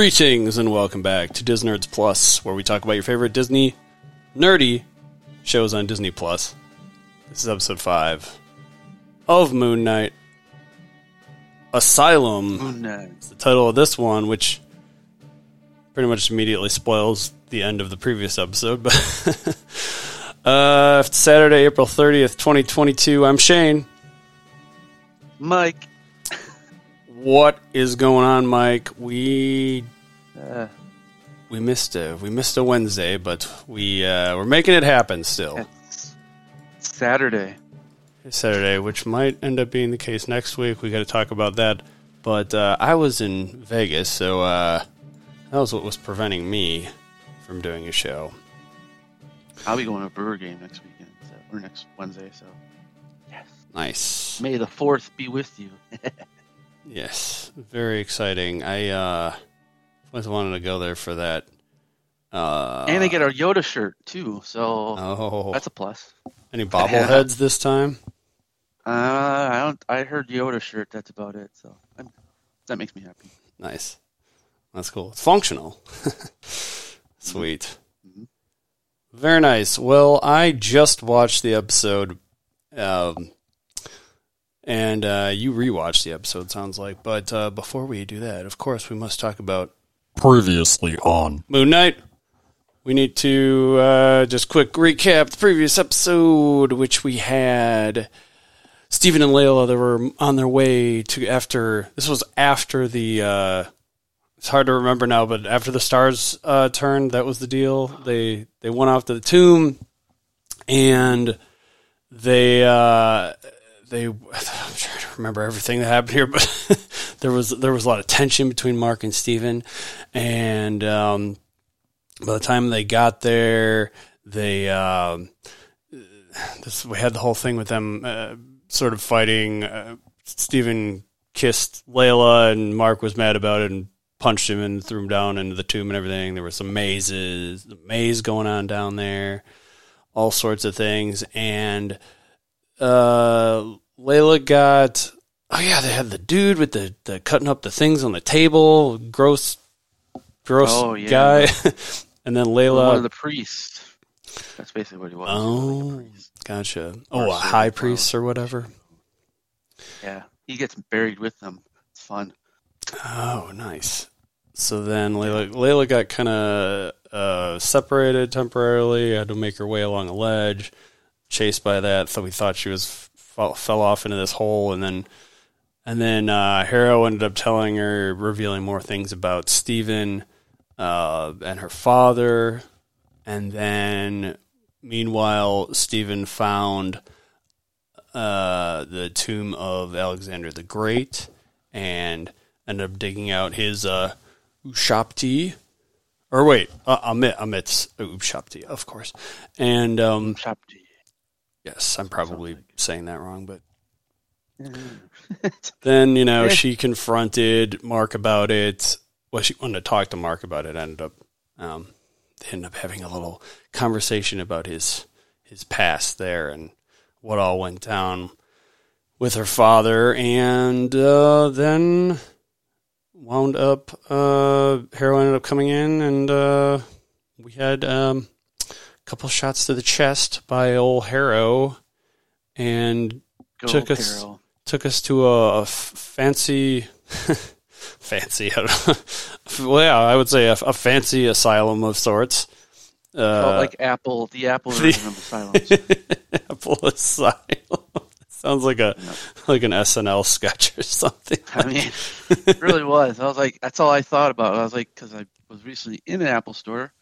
Greetings and welcome back to Disnerds Plus, where we talk about your favorite Disney nerdy shows on Disney Plus. This is episode five of Moon Knight. Asylum Moon Knight. the title of this one, which pretty much immediately spoils the end of the previous episode. But uh, Saturday, April thirtieth, twenty twenty-two. I'm Shane. Mike. What is going on, Mike? We Uh, we missed a we missed a Wednesday, but we uh, we're making it happen still. it's Saturday. Saturday, which might end up being the case next week. We got to talk about that. But uh, I was in Vegas, so uh, that was what was preventing me from doing a show. I'll be going to a Brewer game next weekend, so, or next Wednesday. So, yes. Nice, May the fourth be with you. yes, very exciting. I uh, always wanted to go there for that. Uh, and they get our Yoda shirt too, so oh, that's a plus. any bobbleheads this time? Uh, I don't. I heard Yoda shirt. That's about it. So I'm, that makes me happy. Nice. That's cool. It's functional. Sweet. Mhm. Very nice. Well, I just watched the episode, um, and uh, you rewatched the episode, sounds like. But uh, before we do that, of course, we must talk about previously on Moon Knight. We need to uh, just quick recap the previous episode, which we had Steven and Layla. They were on their way to after. This was after the. Uh, it's hard to remember now, but after the stars uh, turned, that was the deal. They they went off to the tomb, and they uh, they. I'm trying to remember everything that happened here, but there was there was a lot of tension between Marc and Steven, and um, by the time they got there, they um, this we had the whole thing with them uh, sort of fighting. Uh, Steven kissed Layla, and Marc was mad about it and punched him and threw him down into the tomb and everything. There were some mazes, maze going on down there, all sorts of things, and uh, Layla got. Oh yeah, they had the dude with the, the cutting up the things on the table, gross, gross Oh, yeah. guy, and then One Layla. of the priests. That's basically what he was. Oh. Like. Gotcha. Or Oh, a high priest or whatever. Yeah, he gets buried with them. It's fun. Oh, nice. So then Layla, Layla got kind of uh, separated temporarily. Had to make her way along a ledge, chased by that. So we thought she was fell, fell off into this hole, and then and then uh, Harrow ended up telling her, revealing more things about Steven uh, and her father. And then, meanwhile, Steven found uh, the tomb of Alexander the Great and ended up digging out his uh, Ushabti. Or wait, uh, Ammit, Ammit's Ushabti, of course. And um. Yes, I'm probably Sounds saying that wrong, but then you know she confronted Marc about it. Well, she wanted to talk to Marc about it. Ended up, um, ended up having a little conversation about his his past there and what all went down with her father, and uh, then wound up. Uh, Harrow ended up coming in, and uh, we had um, couple shots to the chest by old Harrow, and Go Took us- Carol. took us to a, fancy, fancy. I don't know. well, yeah, I would say a, a fancy asylum of sorts. Uh, like Apple, the Apple the- of Asylums. Apple Asylum. Sounds like a Yeah. like an SNL sketch or something. I mean, it really was. I was like, that's all I thought about. I was like, because I was recently in an Apple store,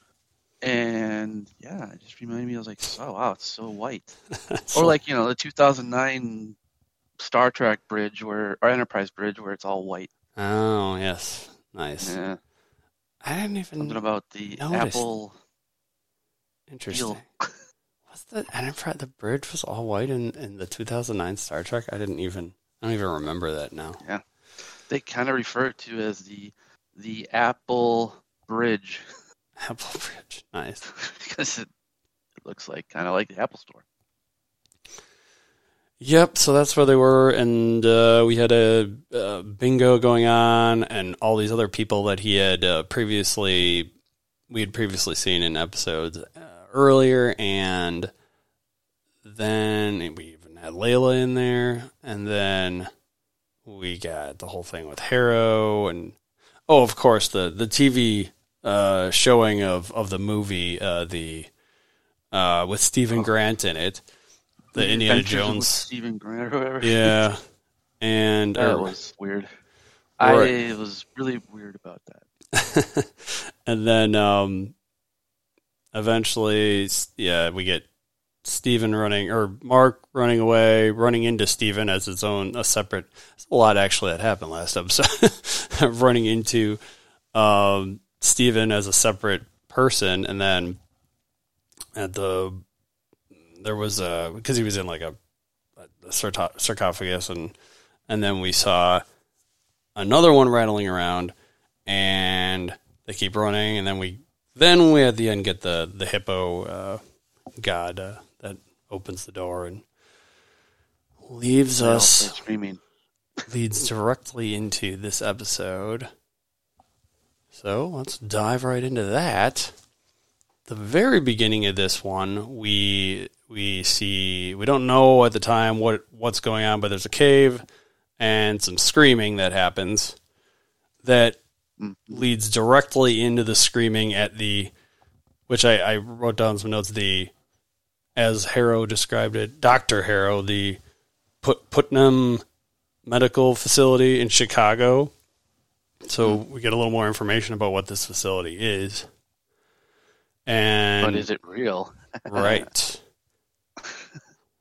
and yeah, it just reminded me. I was like, oh wow, it's so white. Or like you know the 2009 Star Trek bridge where or Enterprise bridge where it's all white. oh yes, nice. Yeah, I didn't even something about the noticed. Apple interesting. What's the Enterprise? The bridge was all white in, in the 2009 Star Trek. I didn't even. I don't even remember that now. Yeah, they kind of refer to as the the Apple bridge Apple Bridge, nice. because it, it looks like kind of like the Apple store. Yep, so that's where they were, and uh, we had a, a bingo going on, and all these other people that he had uh, previously we had previously seen in episodes uh, earlier, and then we even had Layla in there, and then we got the whole thing with Harrow, and oh, of course the the TV uh, showing of of the movie, uh, the uh, with Steven Grant in it, the Indiana Adventures with Jones, Steven Grant or whatever. yeah, and that or- was weird. I was really weird about that. and then um, eventually, yeah, we get Steven running or Marc running away, running into Steven as his own a separate. A lot actually that happened last episode. running into um, Steven as a separate person, and then at the there was a because he was in like a, a sarcophagus, and and then we saw another one rattling around, and they keep running, and then we then we at the end get the the hippo uh, god uh, that opens the door and leaves us leads directly into this episode. So let's dive right into that. The very beginning of this one, we we see we don't know at the time what what's going on, but there's a cave and some screaming that happens that Mm. leads directly into the screaming at the which I, I wrote down some notes the as Harrow described it, Doctor Harrow, the Put Putnam Medical Facility in Chicago. So we get a little more information about what this facility is. And But is it real? right.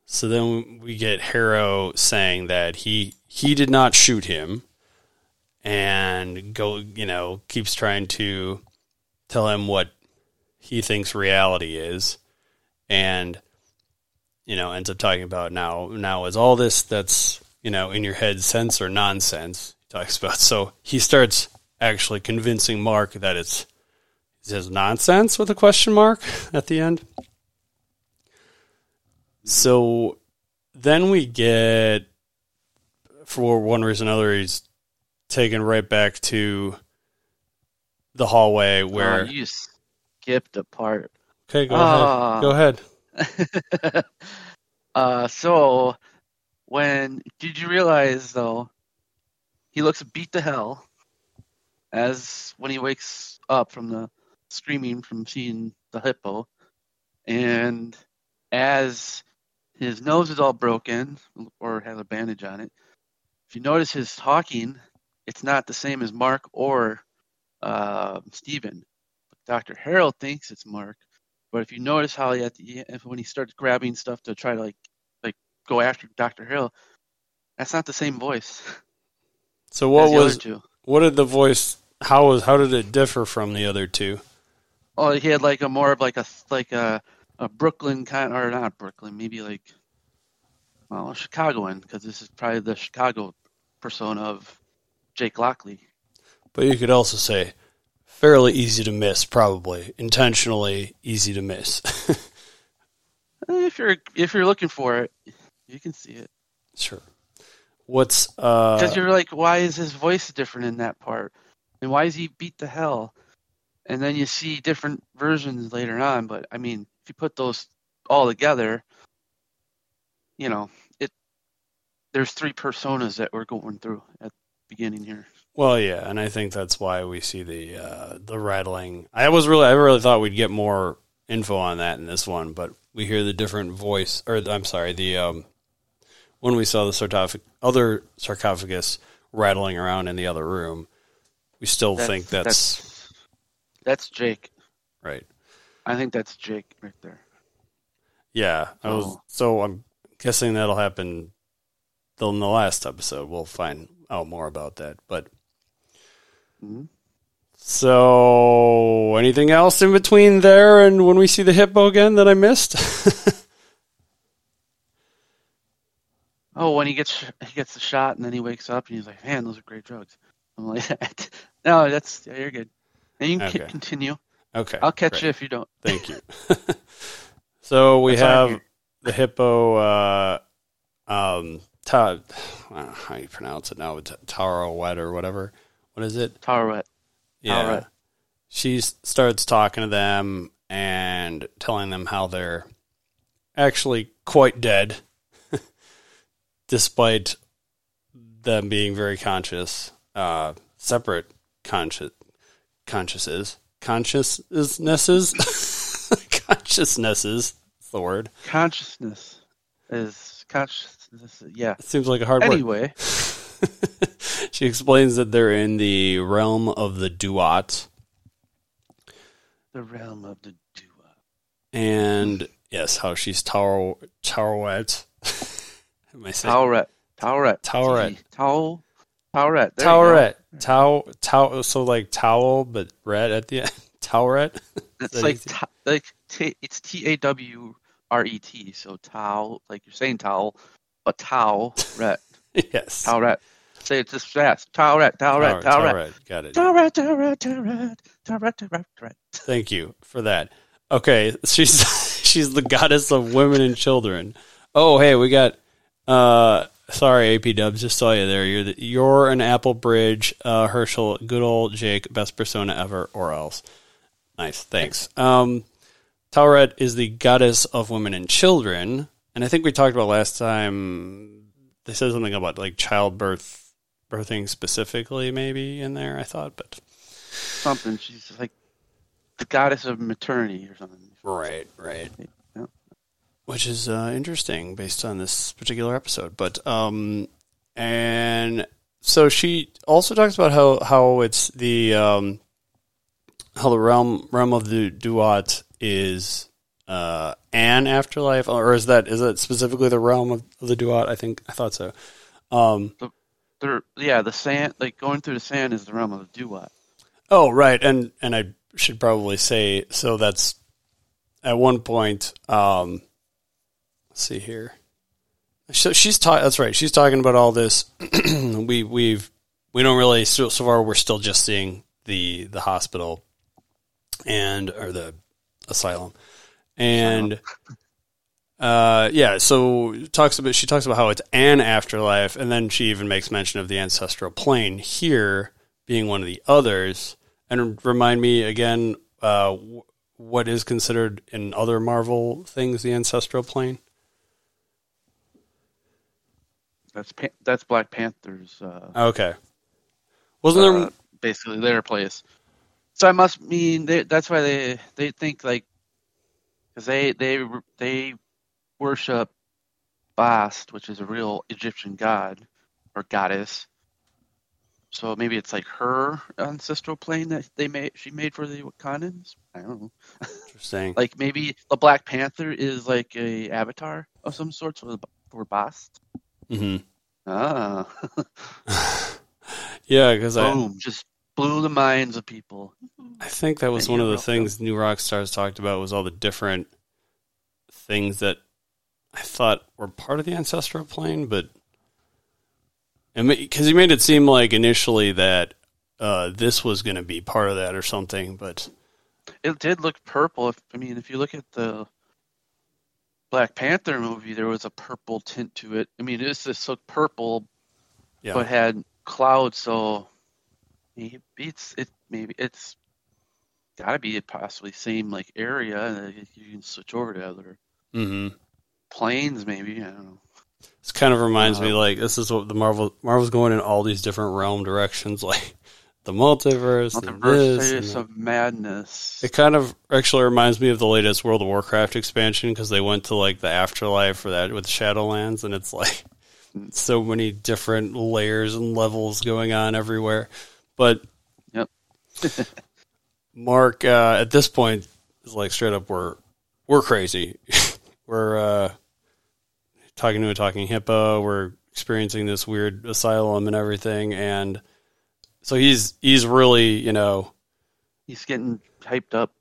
So then we get Harrow saying that he he did not shoot him, and go you know keeps trying to tell him what he thinks reality is, and you know ends up talking about now now is all this that's you know in your head sense or nonsense talks about so he starts actually convincing Marc that it's he says nonsense with a question mark at the end. So then we get, for one reason or another, he's taken right back to the hallway where. Oh, you skipped a part. okay, go Ah. ahead. Go ahead. uh, so when did you realize though he looks beat to hell as when he wakes up from the screaming from seeing the hippo and as his nose is all broken or has a bandage on it if you notice his talking it's not the same as marc or uh, steven dr harrow thinks it's mark but if you notice how he at the end, when he starts grabbing stuff to try to like like go after Dr. Harrow, that's not the same voice. So what the was other two. what did the voice? How was how did it differ from the other two? Oh, he had like a more of like a like a a Brooklyn kind or not Brooklyn, maybe like well, a Chicagoan because this is probably the Chicago persona of Jake Lockley. But you could also say fairly easy to miss, probably intentionally easy to miss. If you're if you're looking for it, you can see it. sure. What's uh? Because you're like, why is his voice different in that part? And why is he beat the hell? And then you see different versions later on. But I mean, if you put those all together, you know, it. There's three personas that we're going through at the beginning here. Well, yeah, and I think that's why we see the uh, the rattling. I was really, I really thought we'd get more info on that in this one, but we hear the different voice, or I'm sorry, the um, when we saw the sarcoph- other sarcophagus rattling around in the other room, we still think that's, that's that's Jake. right. I think that's Jake right there. Yeah, I was Oh. so I'm guessing that'll happen. In the last episode, we'll find out more about that, but. Mhm. So, anything else in between there and when we see the hippo again that I missed? Oh, when he gets he gets the shot and then he wakes up and he's like, "Man, those are great drugs." I'm like, "No, that's yeah, you're good." And you can Okay. continue. okay, I'll catch great. you if you don't. Thank you. so we That's have the hippo uh, um, ta, I don't know how you pronounce it now, but Tara Wet or whatever. What is it? Taweret. Yeah. She starts talking to them and telling them how they're actually quite dead, despite them being very conscious, uh, separate conscious consciouses, consciousnesses, consciousnesses. That's the word. Consciousness is consciousness. Yeah. It seems like a hard word. Anyway, she explains that they're in the realm of the Duat, the realm of the duat. and yes, how she's Tower Towerwet. Am I saying Taweret. Taweret. Taweret. Towel. Taweret. There. Towerette? Tow tow. So like towel, but red at the end. Towerette. It's that like ta- like t- it's T A W R E T. So towel, like you're saying towel, but towel, ret, yes. towel, ret. Say it just fast. Towel, ret, towel, ret, towel, ret, Towerette. Got it. towel, ret, towel, ret, towel, ret, towel, ret, towel, ret, ret. Thank you for that. Okay, she's she's the goddess of women and children. Oh, hey, we got. Uh Sorry, AP Dubs, just saw you there. You're the, you're an Apple Bridge, uh, Herschel, good old Jake, best persona ever, or else. Nice, thanks. Um, Tauret is the goddess of women and children, and I think we talked about last time. They said something about like childbirth, birthing specifically, maybe in there. I thought, but Something. She's like the goddess of maternity or something. Right, right. Which is uh, interesting based on this particular episode. But um and so she also talks about how how it's the um how the realm realm of the duat is uh an afterlife or is that is that specifically the realm of, of the duat? I think I thought so. Um There, yeah, the sand, like going through the sand, is the realm of the duat. Oh, right, and and I should probably say so. That's at one point. Um, let's see here. So she's ta- That's right. She's talking about all this. we we've we don't really so, so far. We're still just seeing the the hospital and or the asylum, and uh, yeah. So talks about she talks about how it's an afterlife, and then she even makes mention of the ancestral plane here being one of the others. And remind me again, uh, wh- what is considered in other Marvel things the ancestral plane? That's Pan- that's Black Panther's. Uh, Okay, wasn't there? uh, basically their place. So I must mean they, that's why they they think like because they they they worship Bast, which is a real Egyptian god or goddess. So maybe it's like her ancestral plane that they made she made for the Wakandans. I don't know. Interesting. Like maybe the Black Panther is like a avatar of some sort for for Bast. Hmm Ah, Yeah, because I boom! Just blew the minds of people. I think that was Yeah, one of the things New Rockstars talked about was all the different things that I thought were part of the ancestral plane, but because he made it seem like initially that uh, this was going to be part of that or something, but It did look purple. If I mean, if you look at the Black Panther movie, there was a purple tint to it. I mean, it's just looked purple, yeah, but had clouds. So maybe it's it maybe it's got to be possibly same like area. and You can switch over to other hmm planes. Maybe I don't know. this kind of reminds me Uh, like this is what the Marvel Marvel's going in all these different realm directions, like the multiverse, and this, Multiverse of madness. It kind of actually reminds me of the latest World of Warcraft expansion because they went to like the afterlife for that with Shadowlands, and it's like so many different layers and levels going on everywhere. But Yep. Marc, uh, at this point, is like straight up, we're we're crazy. we're uh, talking to a talking hippo. We're experiencing this weird asylum and everything, and so he's he's really you know He's getting hyped up.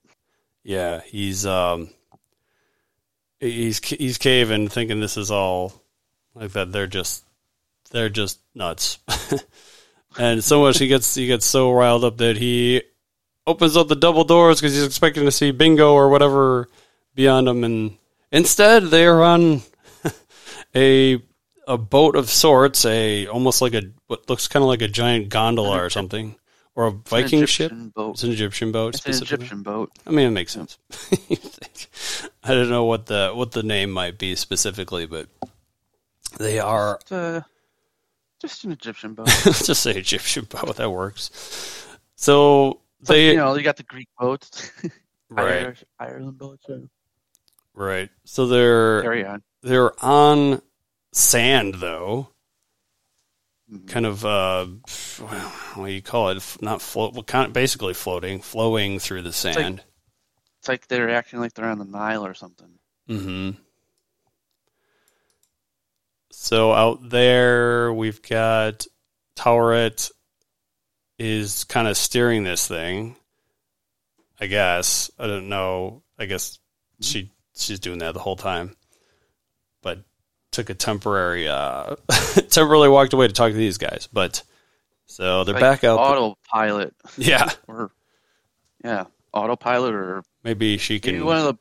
Yeah, he's um he's he's caving, thinking this is all like that. They're just they're just nuts, and so much he gets he gets so riled up that he opens up the double doors because he's expecting to see Bingo or whatever beyond him, and instead they are on a a boat of sorts, a almost like a what looks kind of like a giant gondola or something, or a Viking ship. Boat. It's an Egyptian boat. It's an. Egyptian boat. I mean, it makes sense. I don't know what the what the name might be specifically, but they are. It's, uh, just an Egyptian boat. Let's just say Egyptian boat. That works. So like, they you know, you got the Greek boats, right, Irish, Ireland boats. right. So they're Carry on. they're on sand though, Mhm. kind of uh, what do you call it? Not float, well, kind of basically floating, flowing through the sand. It's like they're acting like they're on the Nile or something. hmm So out there, we've got Tauret is kind of steering this thing. I guess I don't know. I guess she she's doing that the whole time, took a temporary uh temporarily walked away to talk to these guys. But so they're Like back out. Autopilot, yeah, or yeah, autopilot, or maybe she can. maybe one of the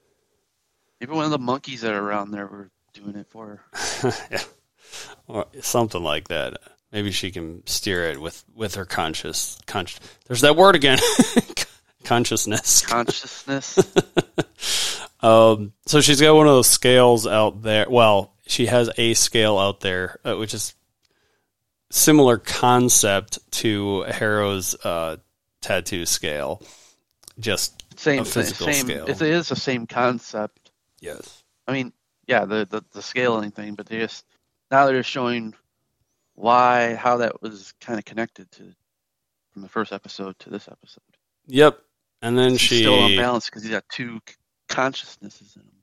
maybe one of the monkeys that are around there were doing it for her. yeah. Or something like that. Maybe she can steer it with with her conscious conscious. There's that word again. Consciousness. consciousness. Um, so she's got one of those scales out there. Well, she has a scale out there, uh, which is similar concept to Harrow's uh, tattoo scale. Just same A physical same. scale. It is the same concept. yes, I mean, yeah, the, the the scaling thing, but they just now they're just showing why how that was kind of connected to from the first episode to this episode. yep. And then He's she still unbalanced because he's got two consciousnesses in him.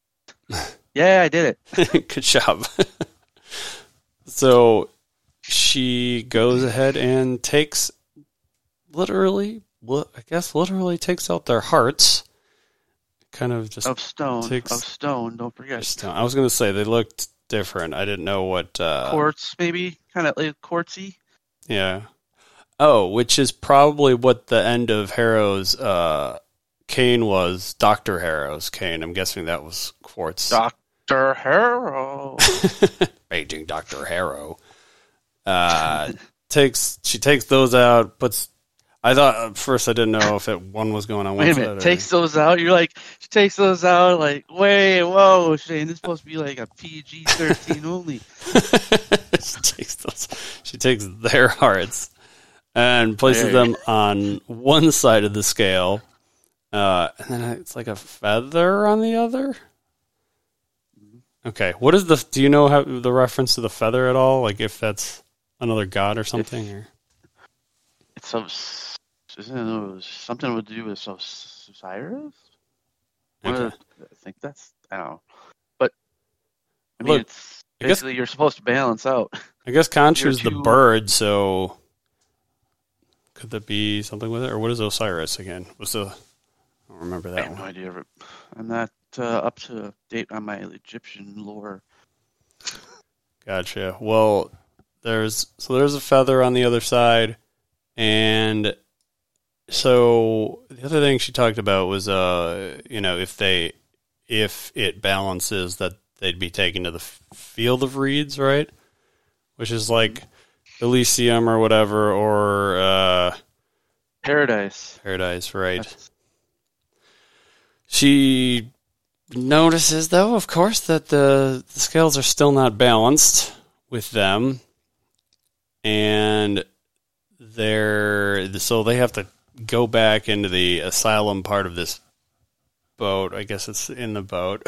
yeah, I did it. Good job. so she goes ahead and takes literally, li- I guess, literally takes out their hearts. Kind of just. Of stone, Takes- of stone. Don't forget stone. I was going to say they looked different. I didn't know what. Uh, quartz, maybe kind of like quartzy. Yeah. Oh, which is probably what the end of Harrow's uh, cane was. Doctor Harrow's cane. I'm guessing that was quartz. Doctor Harrow. Aging Doctor Harrow. Uh, takes she takes those out. Puts. I thought at first I didn't know if it one was going on Wait a minute, or- takes those out. You're like, she takes those out. Like, wait, whoa, Shane, this is supposed to be like a PG thirteen only. she takes those. She takes their hearts and places them on one side of the scale, uh, and then it's like a feather on the other. Okay, what is the? Do you know how the reference to the feather at all? Like if that's another god or something? Or It's so, isn't it something to do with Osiris? Okay. the- I think that's I don't know, but I mean, Look, it's I guess- basically you're supposed to balance out. I guess Khonshu's the two- bird, so could that be something with it, or what is Osiris again? Was the? I don't remember I that have no one. idea. but I'm not uh, up to date on my Egyptian lore. Gotcha. Well, there's so there's a feather on the other side, and so the other thing she talked about was, uh, you know, if they if it balances, that they'd be taken to the f- field of reeds, right? Which is like Elysium or whatever, or uh, Paradise. Paradise, right? That's- She notices, though, of course, that the, the scales are still not balanced with them, and they're so they have to go back into the asylum part of this boat. I guess it's in the boat,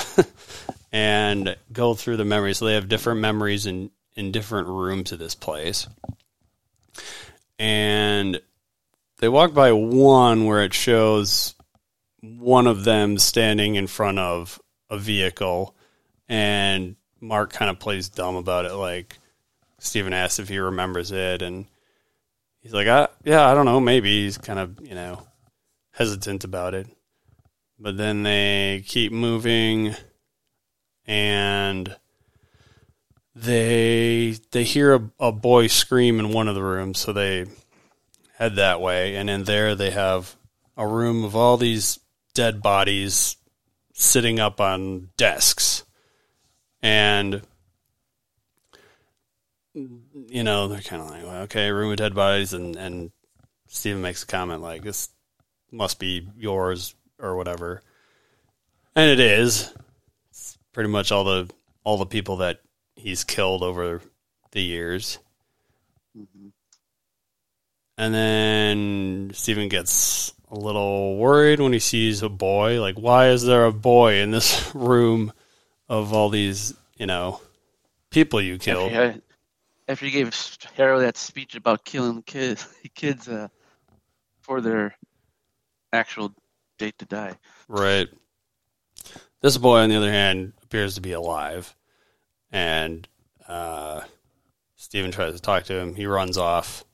and go through the memories. So they have different memories in in different rooms of this place, and they walk by one where it shows one of them standing in front of a vehicle and Marc kind of plays dumb about it like Steven asks if he remembers it and he's like I, yeah I don't know maybe he's kind of you know hesitant about it. But then they keep moving and they they hear a, a boy scream in one of the rooms so they head that way and in there they have a room of all these dead bodies sitting up on desks. And you know, they're kind of like, well, okay, room with dead bodies, and and Steven makes a comment like, this must be yours or whatever, and it is. It's pretty much all the all the people that he's killed over the years. Mhm. And then Steven gets a little worried when he sees a boy. Like, why is there a boy in this room of all these, you know, people you killed? After, he- after gave Harrow that speech about killing kids, kids uh, for their actual date to die. Right. This boy, on the other hand, appears to be alive. And uh, Steven tries to talk to him. He runs off.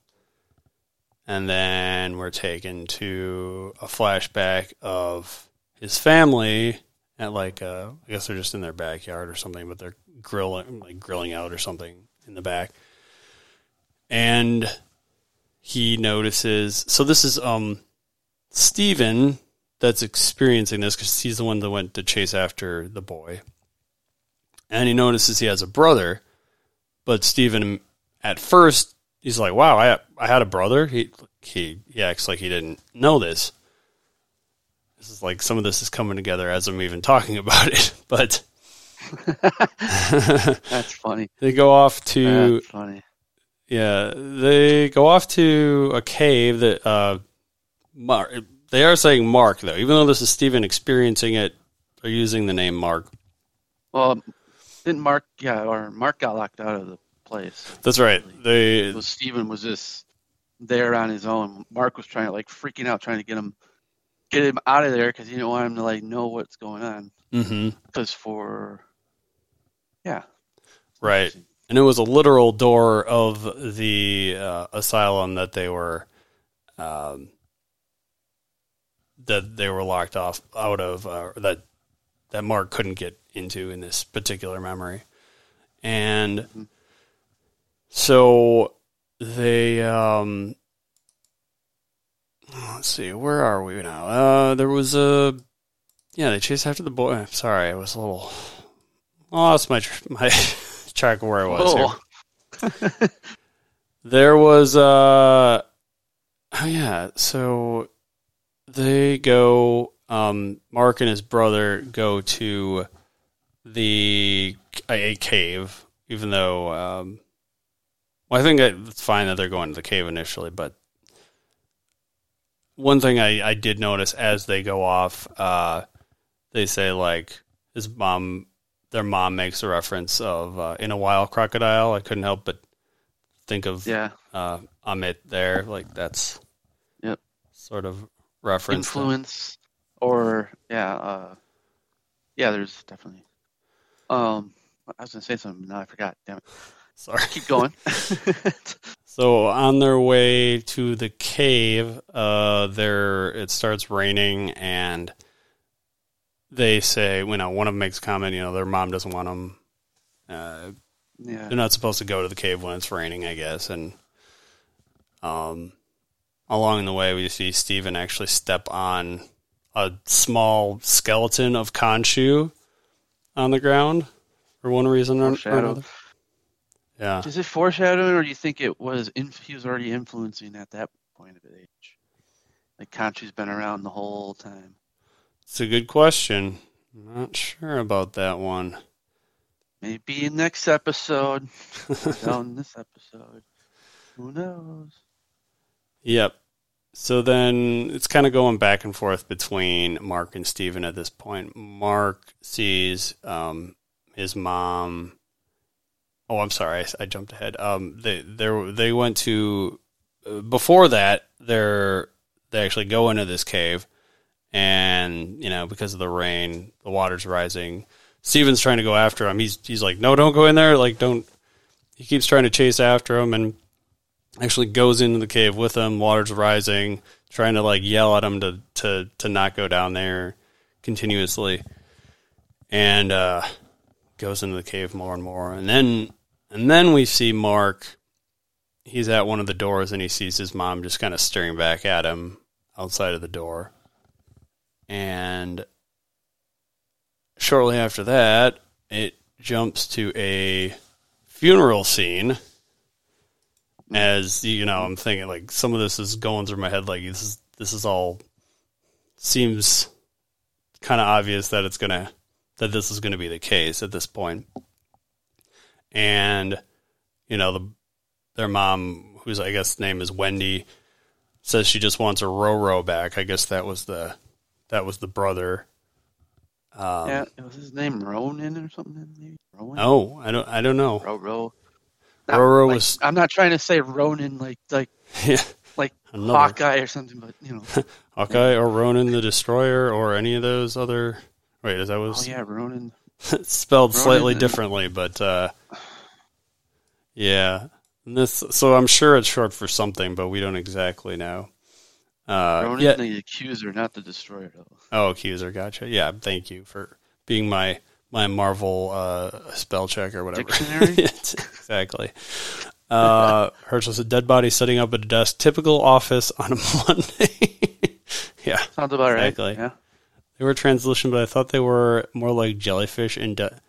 And then we're taken to a flashback of his family at like uh, I guess they're just in their backyard or something, but they're grilling like grilling out or something in the back. And he notices so this is um Steven that's experiencing this because he's the one that went to chase after the boy. And he notices he has a brother, but Steven at first he's like, "Wow, I I had a brother." He he he acts like he didn't know this. This is like some of this is coming together as I'm even talking about it, but That's funny. they go off to That's funny. Yeah, they go off to a cave that uh, Marc. They are saying Marc though, even though this is Steven experiencing it. They're using the name Marc. Well, didn't Marc? Yeah, or Marc got locked out of the place. That's right. They So Steven was just there on his own. Marc was trying to like freaking out, trying to get him get him out of there because he didn't want him to like know what's going on. hmm Because for yeah, right, and it was a literal door of the uh, asylum that they were um, that they were locked off out of uh, that that Marc couldn't get into in this particular memory, and so they um let's see where are we now? Uh there was a yeah they chased after the boy. Sorry i was a little that's my my track of where i was here. oh, there was uh oh yeah so they go um marc and his brother go to the a cave even though um well i think it's fine that they're going to the cave initially but one thing I, I did notice as they go off uh they say like his mom their mom makes a reference of uh, in a wild crocodile i couldn't help but think of yeah, uh, Ammit there. Like that's Yep. sort of reference. to- influence or yeah, uh, yeah. There's definitely. Um, I was gonna say something. Now I forgot. Damn it. Sorry. Keep going. So on their way to the cave, uh, there it starts raining, and they say, you know, one of them makes a comment. You know, their mom doesn't want them. Uh, yeah. they're not supposed to go to the cave when it's raining, I guess. And um, along the way, we see Steven actually step on a small skeleton of Khonshu on the ground for one reason or, or another. Yeah, Is it foreshadowing, or do you think it was? In, he was already influencing at that point of age. Like Khonshu's been around the whole time. it's a good question. I'm Not sure about that one. Maybe in next episode. Down this episode. Who knows? Yep. So then it's kind of going back and forth between Marc and Steven at this point. Marc sees um, his mom. Oh, I'm sorry, I, I jumped ahead. Um, they they they went to uh, before that. They're they actually go into this cave, and you know because of the rain, the water's rising. Steven's trying to go after him. He's he's like, no, don't go in there. Like, don't. He keeps trying to chase after him, and actually goes into the cave with him. Water's rising, trying to like yell at him to to to not go down there continuously, and uh, goes into the cave more and more. And then and then we see Marc. He's at one of the doors and he sees his mom just kind of staring back at him outside of the door. And shortly after that, it jumps to a funeral scene as you know, I'm thinking like some of this is going through my head. Like this is this is all seems kind of obvious that it's gonna that this is gonna be the case at this point. And you know the their mom, whose I guess name is Wendy, says she just wants her Roro back. I guess that was the that was the brother. Um, yeah, was his name Ronan or something? Maybe Rowan. Oh, I don't I don't know. Roro. Roro like, was I'm not trying to say Ronan like like yeah, like Another. Hawkeye or something, but you know. Hawkeye or Ronan the Destroyer or any of those other. Wait, is that was? oh yeah, Ronan. spelled slightly differently, but uh, yeah. And This so I'm sure it's short for something, but we don't exactly know. Uh, Ronan yeah. the accuser, not the destroyer. Oh, accuser. Gotcha. Yeah. Thank you for being my my Marvel uh, spell check or whatever. Dictionary? Exactly. Uh, Herschel said, "Dead body sitting up at a desk. Typical office on a Monday." yeah, Sounds about right. Exactly. Yeah. They were translucent, but I thought they were more like jellyfish in de-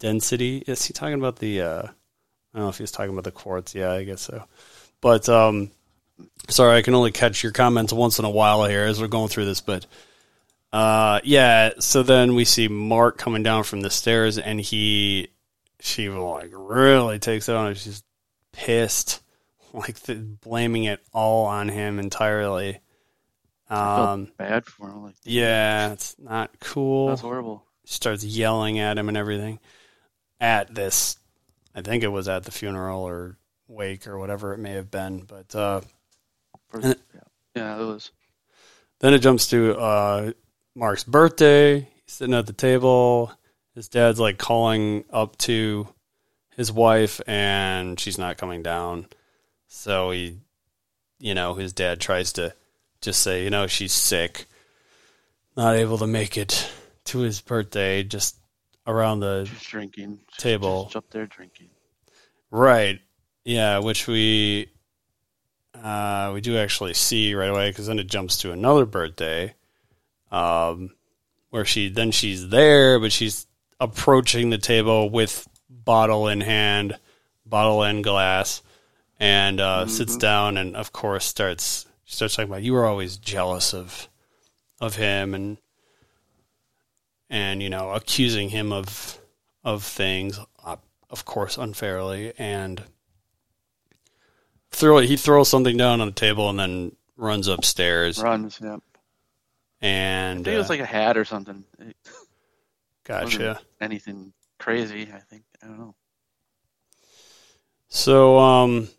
density. Is he talking about the? Uh, I don't know if he's talking about the quartz. Yeah, I guess so. But um, sorry, I can only catch your comments once in a while here as we're going through this. But uh, yeah, so then we see Marc coming down from the stairs, and he, she like really takes it on. She's pissed, like th- blaming it all on him entirely. Um, bad for him. Like yeah, it's not cool. that's horrible. She starts yelling at him and everything. At this, I think it was at the funeral or wake or whatever it may have been. But uh, And- yeah. yeah, it was. then it jumps to uh, Marc's birthday. He's sitting at the table. His dad's like calling up to his wife, and she's not coming down. So he, you know, his dad tries to just say, you know, she's sick, not able to make it to his birthday, just around the Just drinking. Table. Just up there drinking. Right. Yeah, which we uh, we do actually see right away because then it jumps to another birthday, um, where she then she's there, but she's approaching the table with bottle in hand, bottle and glass, and uh, sits down and of course starts she starts talking about you were always jealous of of him and and you know accusing him of of things uh, of course unfairly and throw he throws something down on the table and then runs upstairs Runs. Yeah. I and think it was uh, like a hat or something. It gotcha anything crazy. I think. I don't know. so um i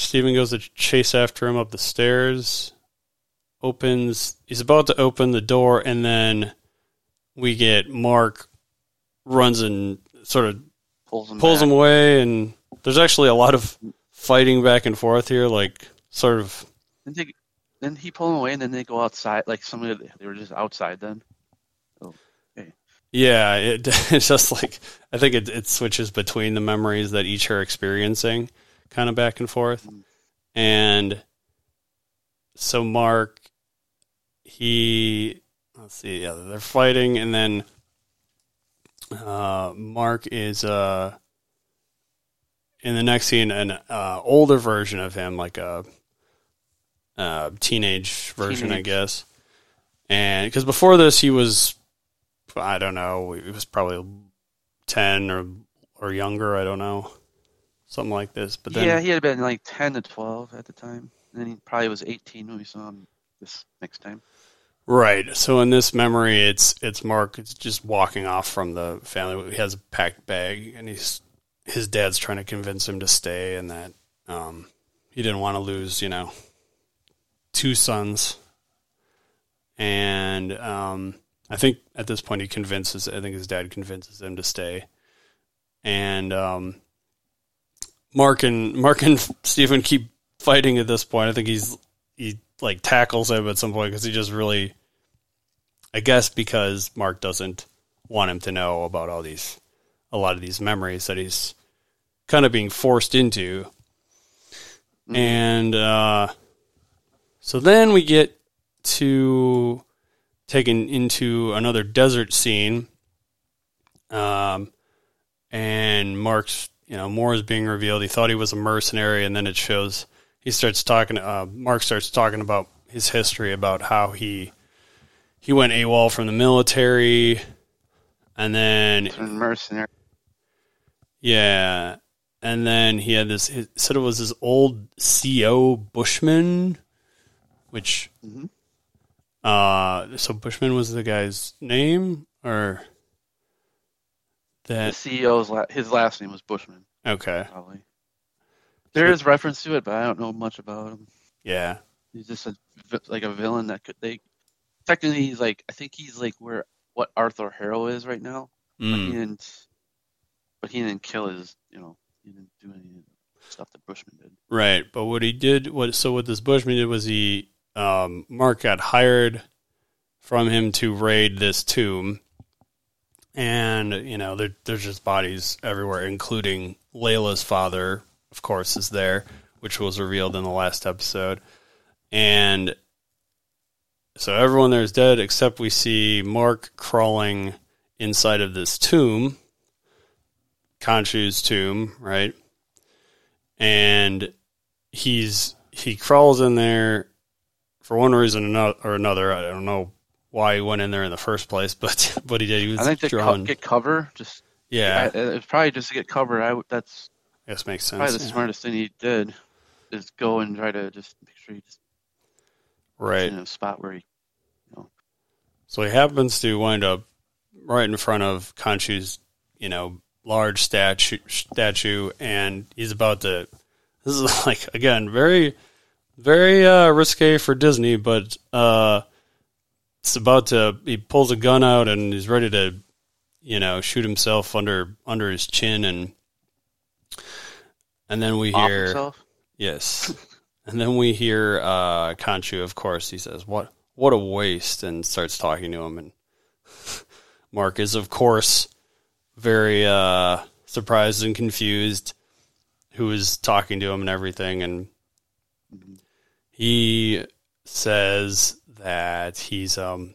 Steven goes to chase after him up the stairs opens he's about to open the door and then we get marc runs and sort of Pulls him. pulls him away and there's actually a lot of fighting back and forth here like sort of Then, they, then he pulled him away, and then they go outside. Like some of the, they were just outside then. Oh, yeah it, it's just like i think it, it switches between the memories that each are experiencing kind of back and forth. And so marc he let's see yeah they're fighting. And then uh marc is uh in the next scene an uh older version of him like a uh teenage version i guess. And because before this he was i don't know he was probably 10 or or younger i don't know something like this but then yeah, he had been like ten to twelve at the time. And then he probably was eighteen when we saw him this next time. Right. So in this memory, it's it's Marc. It's just walking off from the family. He has a packed bag, and he's his dad's trying to convince him to stay, and that um, he didn't want to lose, you know, two sons. And um, I think at this point he convinces. I think his dad convinces him to stay, and um, Marc and Marc and Steven keep fighting at this point. I think he's he like tackles him at some point because he just really, I guess, because Marc doesn't want him to know about all these, a lot of these memories that he's kind of being forced into, and uh, so then we get to taken into another desert scene, um, and Marc's you know more is being revealed. He thought he was a mercenary, and then it shows he starts talking. Uh, Marc starts talking about his history about how he he went AWOL from the military, and then mercenary. yeah, and then he had this. He said it was his old CO Bushman, which Mhm. uh, so Bushman was the guy's name, or The CEO's la- his last name was Bushman, okay, probably. There is reference to it, but I don't know much about him. yeah, He's just a like a villain that could they technically he's like I think he's like where what Arthur Harrow is right now. But he Mm, didn't but he didn't kill his you know, he didn't do any of the stuff that Bushman did. right. But what he did, what so what this Bushman did was he um, Marc got hired from him to raid this tomb. And you know, there, there's just bodies everywhere, including Layla's father, of course, is there, which was revealed in the last episode. And so everyone there is dead, except we see Marc crawling inside of this tomb, Khonshu's tomb, right? And he's he crawls in there for one reason or another. I don't know why he went in there in the first place, but but he did. He was I think to drawn. get cover, just yeah, I, it was probably just to get cover. I that's guess makes sense. probably the yeah. smartest thing he did is go and try to just make sure he just Right. in a spot where he You know. So he happens to wind up right in front of Khonshu's, you know, large statue, statue, and he's about to. This is like again very, very uh, risque for Disney, but uh, it's about to. He pulls a gun out and he's ready to, you know, shoot himself under under his chin, and and then we off hear himself. Yes. And then we hear uh Khonshu, of course, he says, What what a waste and starts talking to him and Marc is of course very uh surprised and confused who is talking to him and everything and he says that he's um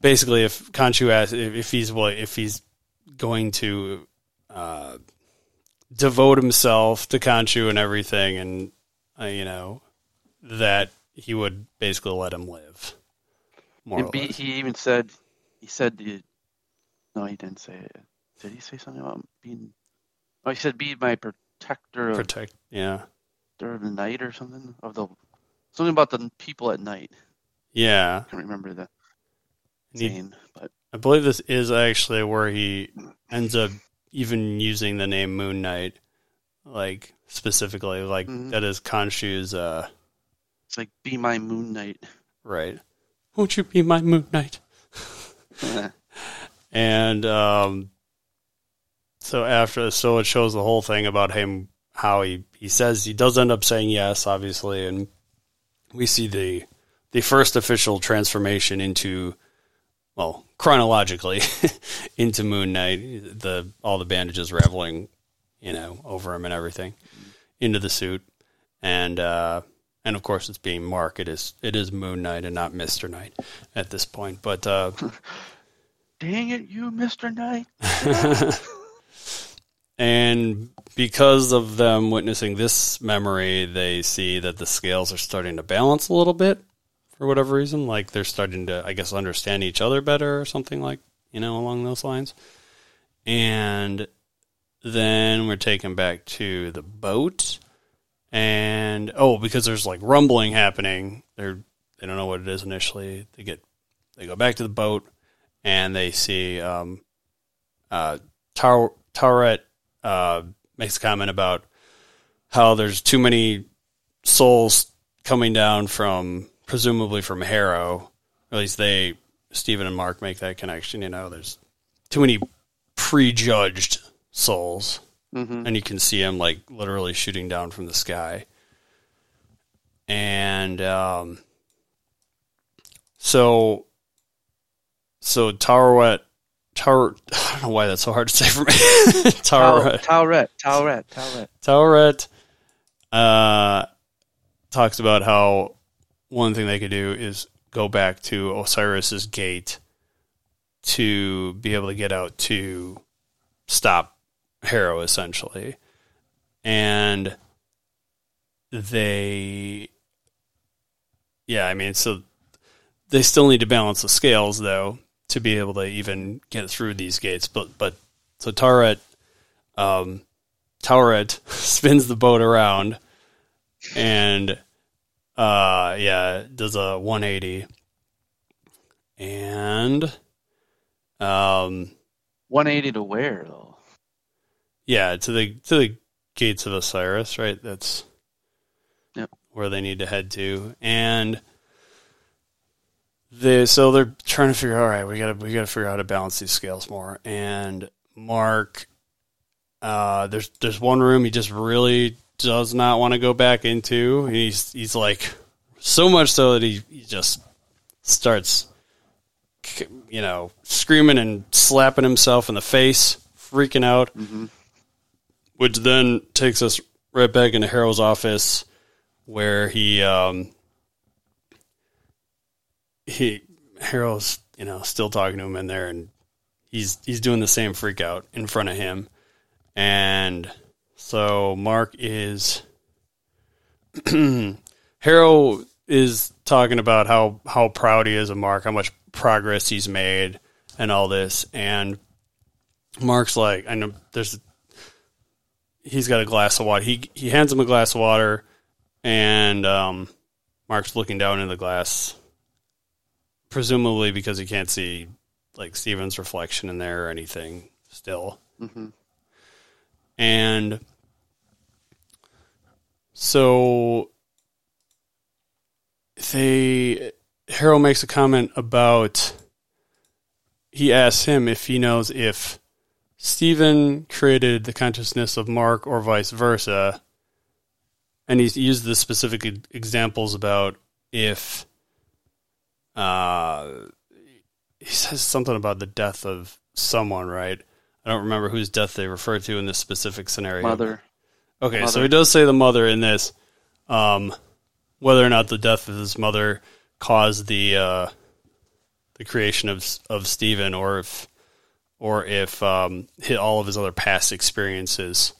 basically if Khonshu asks if, if he's well if he's going to uh devote himself to Khonshu and everything, and uh, you know that he would basically let him live. More or And be, he even said, he said, the, no, he didn't say it. Did he say something about being? Oh, he said, "Be my protector of, protect. Yeah, of the night" or something of the something about the people at night. yeah. I can't remember the he- but I believe this is actually where he ends up even using the name Moon Knight, like specifically, like Mhm. that is Khonshu's. Uh, it's like "Be my moon knight." right. Won't you be my Moon Knight? And um, so after, so it shows the whole thing about him, how he, he says he does end up saying yes, obviously, and we see the the first official transformation into, well, chronologically, into Moon Knight. The all the bandages raveling, you know, over him and everything, into the suit, and uh, and of course it's being Marc. It is it is Moon Knight and not Mister Knight at this point, but. Uh, Dang it, you Mister Knight! and because of them witnessing this memory, they see that the scales are starting to balance a little bit for whatever reason. Like they're starting to, I guess, understand each other better or something like, you know, along those lines. And then we're taken back to the boat. And oh, because there's like rumbling happening, they're they don't know what it is initially. They get they go back to the boat and they see um, uh, Tar- Taweret uh, makes a comment about how there's too many souls coming down from presumably from Harrow. At least they, Steven and Marc, make that connection. You know, there's too many prejudged souls, hmm and you can see him like literally shooting down from the sky. And um, so, so Tarwet, Tar, I don't know why that's so hard to say for me. Tarwet, Towret, Towret, Towret. Tauret uh, talks about how one thing they could do is go back to Osiris's gate to be able to get out to stop Harrow essentially, and they, yeah, I mean, so they still need to balance the scales though to be able to even get through these gates. But but so Taweret, um, Taweret spins the boat around, and uh, yeah, does a 180, and um, 180 to where though? yeah, to the to the gates of Osiris, right? That's Yep. where they need to head to, and they so they're trying to figure. All right, we got to we got to figure out how to balance these scales more. And Marc, uh, there's there's one room he just really does not want to go back into. He's he's like so much so that he, he just starts, you know, screaming and slapping himself in the face, freaking out Mm-hmm. which then takes us right back into harrow's office where he um he Harrow's you know still talking to him in there and he's he's doing the same freak out in front of him. And so Marc is Harrow is talking about how how proud he is of Marc how much progress he's made and all this. And Marc's like I know there's he's got a glass of water. He he hands him a glass of water, and um, Marc's looking down in the glass, presumably because he can't see like Steven's reflection in there or anything still. Mm-hmm. And so they Harrow makes a comment about he asks him if he knows if Steven created the consciousness of Marc or vice versa. And he's used the specific examples about if uh, he says something about the death of someone, right? I don't remember whose death they refer to in this specific scenario. Mother. Okay, so he does say the mother in this. Um, whether or not the death of his mother caused the uh, the creation of of Steven, or if or if um, hit all of his other past experiences,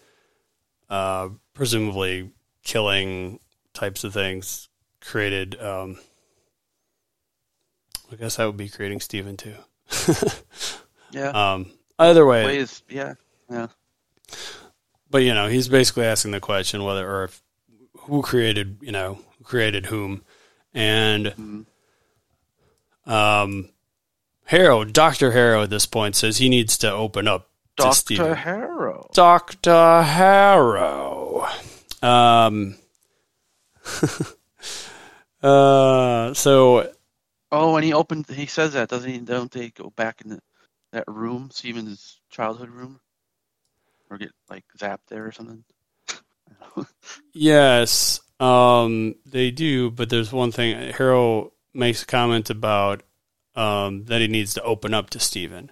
uh, presumably killing types of things, created. Um, I guess that would be creating Steven too. Yeah. um, either way, Ways. Yeah. Yeah. but you know, he's basically asking the question whether or if who created, you know, who created whom, and Mhm. um, Harrow, Doctor Harrow, at this point says he needs to open up to Doctor. Harrow. Doctor Harrow. Um. uh. So Oh, and he opened, he says that, doesn't he? Don't they go back in the, that room, Steven's childhood room, or get like zapped there or something? Yes, um, they do, but there's one thing. Harrow makes a comment about um, that he needs to open up to Steven,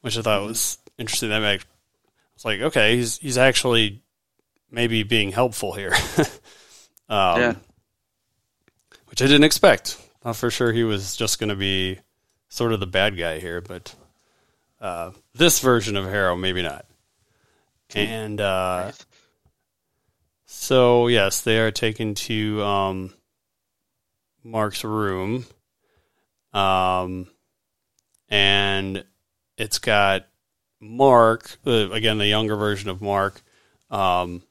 which I thought was interesting. That makes it's like, okay, he's he's actually maybe being helpful here, um, Yeah. which I didn't expect. Thought for sure he was just going to be sort of the bad guy here, but uh, this version of Harrow, maybe not. And uh, so yes, they are taken to um, Marc's room, um, and it's got Marc uh, again, the younger version of Marc, um,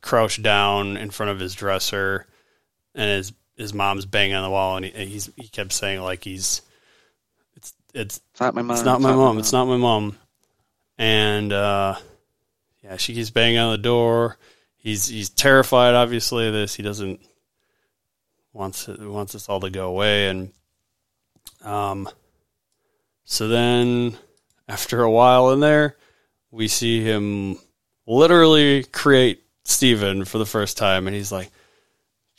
crouched down in front of his dresser, and his his mom's banging on the wall, and he, he's he kept saying like he's it's it's It's not my mom. it's not my mom. It's not my mom. And uh, yeah, she keeps banging on the door. He's he's terrified, obviously, of this. He doesn't wants it, wants this all to go away. And um, so then after a while in there, we see him literally create Steven for the first time, and he's like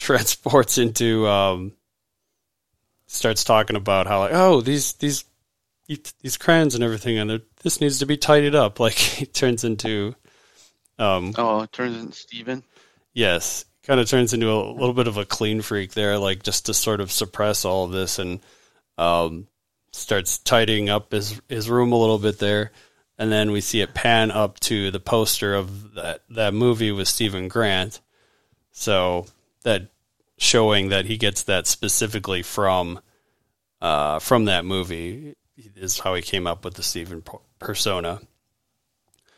transports into um, starts talking about how like oh these these these crayons and everything and this needs to be tidied up like he turns into um Oh, it turns into Steven. yes kind of turns into a little bit of a clean freak there like just to sort of suppress all of this and um starts tidying up his his room a little bit there and then we see it pan up to the poster of that that movie with Steven Grant. So that showing that he gets that specifically from uh, from that movie is how he came up with the Steven persona.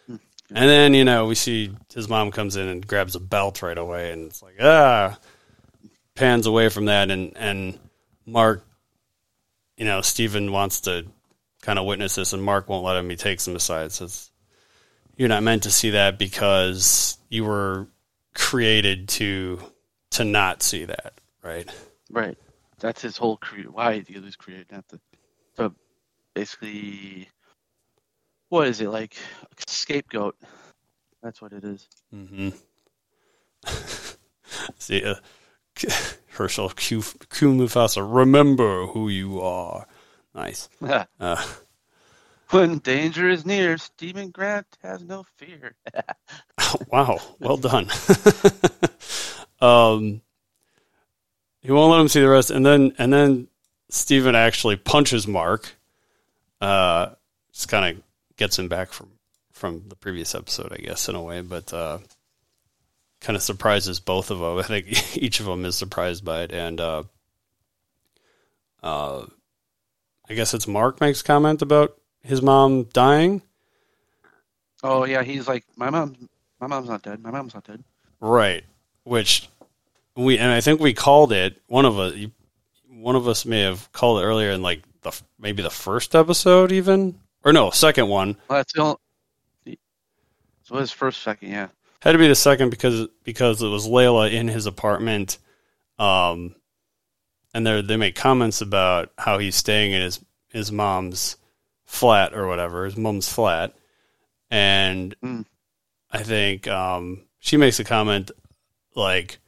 And then you know we see his mom comes in and grabs a belt right away, and it's like ah, pans away from that, and and Marc, you know, Steven wants to kind of witness this, and Marc won't let him. He takes him aside, says, "You're not meant to see that because you were created to to not see that, right?" Right. That's his whole cre- why he was created, to, to basically what is it like a scapegoat? That's what it is. Mm-hmm. see, uh, Herschel Q, Q Mufasa, remember who you are. Nice. Uh, when danger is near, Steven Grant has no fear. wow, well done. Um, he won't let him see the rest, and then and then Steven actually punches Marc. Uh, just kind of gets him back from from the previous episode, I guess, in a way, but uh, kind of surprises both of them. I think each of them is surprised by it, and uh, uh, I guess it's Marc makes comment about his mom dying. Oh yeah, he's like my mom. My mom's not dead. My mom's not dead. Right. Which we and I think we called it one of us. One of us may have called it earlier in like the maybe the first episode even or no second one. Well, that's the only. So his first second, yeah. Had to be the second because because it was Layla in his apartment, um, and they they make comments about how he's staying in his his mom's flat or whatever, his mom's flat, and Mm. I think um, she makes a comment like,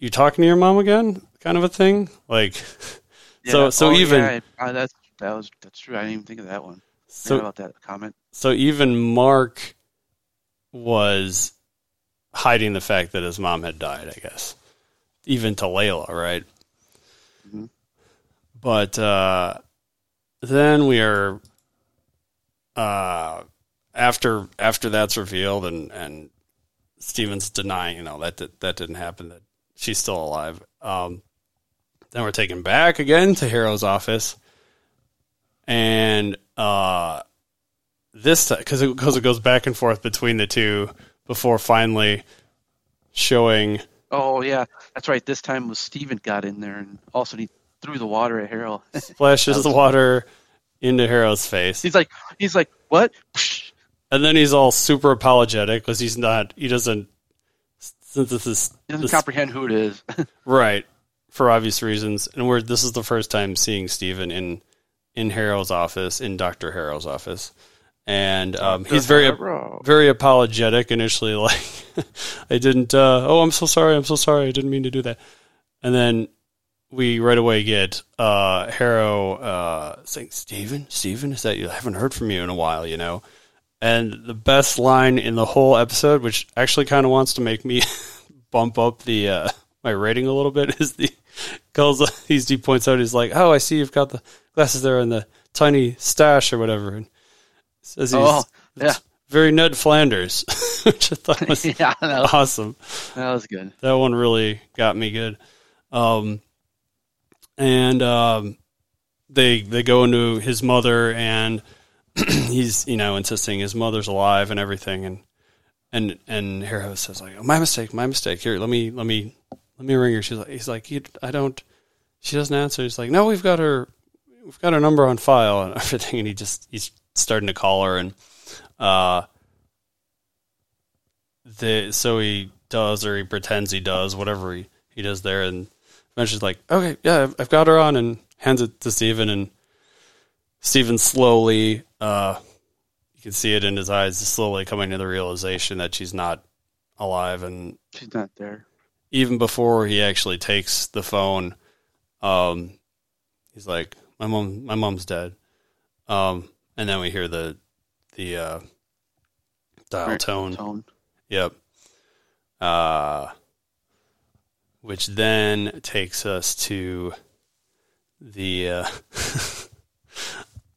"You talking to your mom again?" kind of a thing. Like, so Yeah. so Oh, even yeah, I- that's that was that's true. I didn't even think of that one. so about that comment. so even Marc was hiding the fact that his mom had died, I guess. Even to Layla, right? Mhm. But uh, then we are uh, after after that's revealed and and Steven's denying, you know, that that, that didn't happen, that she's still alive. Um, then we're taken back again to Harrow's office, and uh, this because it, cause it goes back and forth between the two before finally showing Oh yeah, that's right. This time was Steven got in there, and also he threw the water at Harrow. splashes the water into Harrow's face, he's like, he's like, what? And then he's all super apologetic because he's not he doesn't since this is He doesn't this- comprehend who it is. right. For obvious reasons, and we're this is the first time seeing Steven in in Harrow's office in Doctor Harrow's office, and um, he's very very apologetic initially like i didn't uh, oh i'm so sorry i'm so sorry i didn't mean to do that. And then we right away get uh harrow uh saying "Steven, Steven, is that you i haven't heard from you in a while you know and the best line in the whole episode which actually kind of wants to make me bump up the uh my rating a little bit is the calls he's he points out he's like oh i see you've got the glasses there and the tiny stash or whatever and says he's Oh, yeah. very Ned Flanders, which I thought was yeah, that was, awesome. that was good. That one really got me good. Um, and um, they they go into his mother, and he's you know insisting his mother's alive and everything, and and and Harrow says like, oh, "My mistake, my mistake. Here, let me let me let me ring her." She's like, "He's like, I don't." She doesn't answer. He's like, "No, we've got her, we've got her number on file and everything." And he just he's starting to call her, and uh, the so he does or he pretends he does whatever he, he does there and eventually like okay yeah I've, I've got her on and hands it to Steven and Steven slowly uh you can see it in his eyes slowly coming to the realization that she's not alive and She's not there. even before he actually takes the phone um he's like my mom my mom's dead um and then we hear the the uh dial tone Tone. Yep. Uh, which then takes us to the. Uh,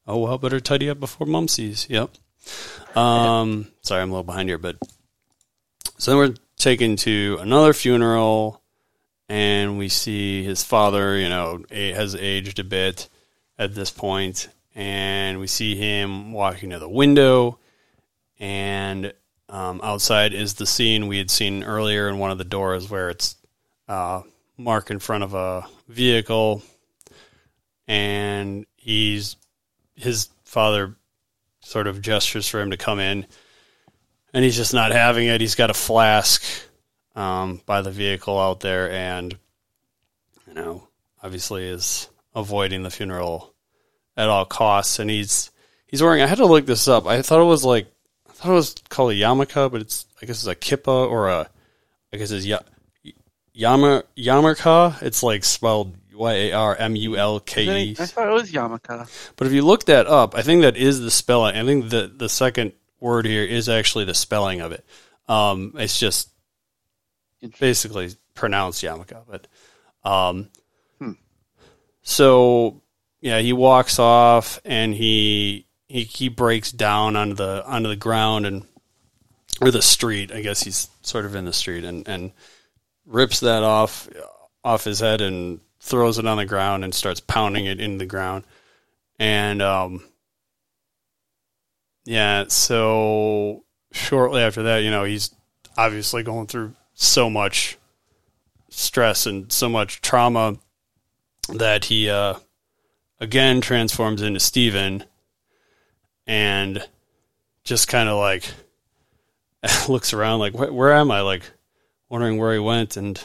oh well, better tidy up before mom sees. Yep. Um, sorry, I'm a little behind here, but so then we're taken to another funeral, and we see his father. You know, has aged a bit at this point, and we see him walking to the window, and um, outside is the scene we had seen earlier in one of the doors where it's uh, Marc in front of a vehicle, and he's his father sort of gestures for him to come in, and he's just not having it. He's got a flask um, by the vehicle out there, and you know, obviously is avoiding the funeral at all costs. And he's he's wearing. I had to look this up. I thought it was like I thought it was called a yarmulke, but it's I guess it's a kippa or a I guess it's ya, yama yarmulke. It's like spelled Y A R M U L K E. I thought it was Yamaka. But if you look that up, I think that is the spelling. I think the the second word here is actually the spelling of it. Um, it's just basically pronounced yarmulke. But um, Hmm. so yeah, he walks off and he he he breaks down onto the onto the ground and or the street. I guess he's sort of in the street and and rips that off off his head and throws it on the ground and starts pounding it in the ground. And um yeah, so shortly after that, you know, he's obviously going through so much stress and so much trauma that he uh again transforms into Steven and just kind of like looks around like where, where am I like wondering where he went and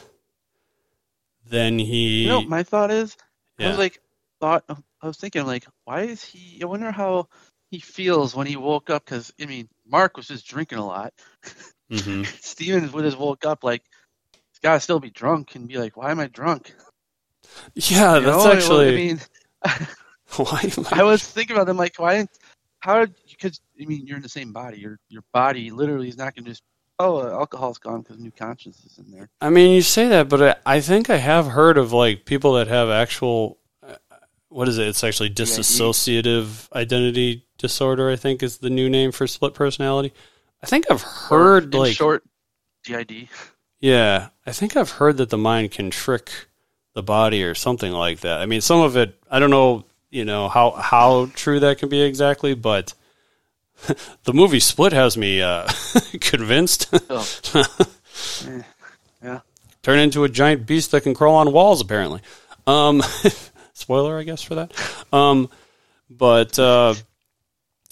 then he You know, my thought is, I was like, thought I was thinking like, why is he? I wonder how he feels when he woke up. Because I mean, Marc was just drinking a lot. hmm Steven would have woke up like, he's got to still be drunk and be like, why am I drunk? yeah You that's know? actually I mean, why I was thinking about them like, why? How? Because I mean, you're in the same body. Your your body literally is not going to just. Oh, uh, alcohol's gone because new conscience is in there. I mean, you say that, but I, I think I have heard of like people that have actual, uh, what is it? It's actually dissociative identity disorder. I think is the new name for split personality. I think I've heard in like, short, DID. yeah, I think I've heard that the mind can trick the body or something like that. I mean, some of it, I don't know, you know how how true that can be exactly, but the movie Split has me uh, convinced. Oh. Yeah. turn into a giant beast that can crawl on walls apparently um spoiler i guess for that um but uh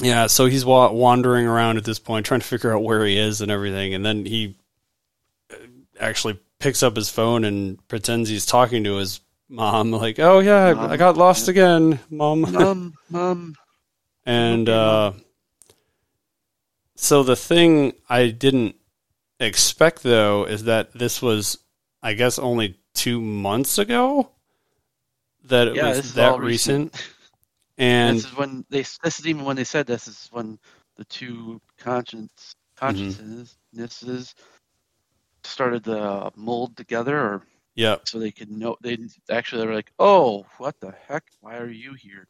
yeah so he's wa- wandering around at this point trying to figure out where he is and everything and then he uh, actually picks up his phone and pretends he's talking to his mom like oh yeah i, I got lost again mom Mom, mom. and uh, so the thing I didn't expect though is that this was, I guess, only two months ago that it Yeah, was that recent. recent. And this is when they. This is even when they said this is when the two conscience mm-hmm. consciousnesses started to mold together, or yeah, so they could know. They actually they were like, "Oh, what the heck? Why are you here?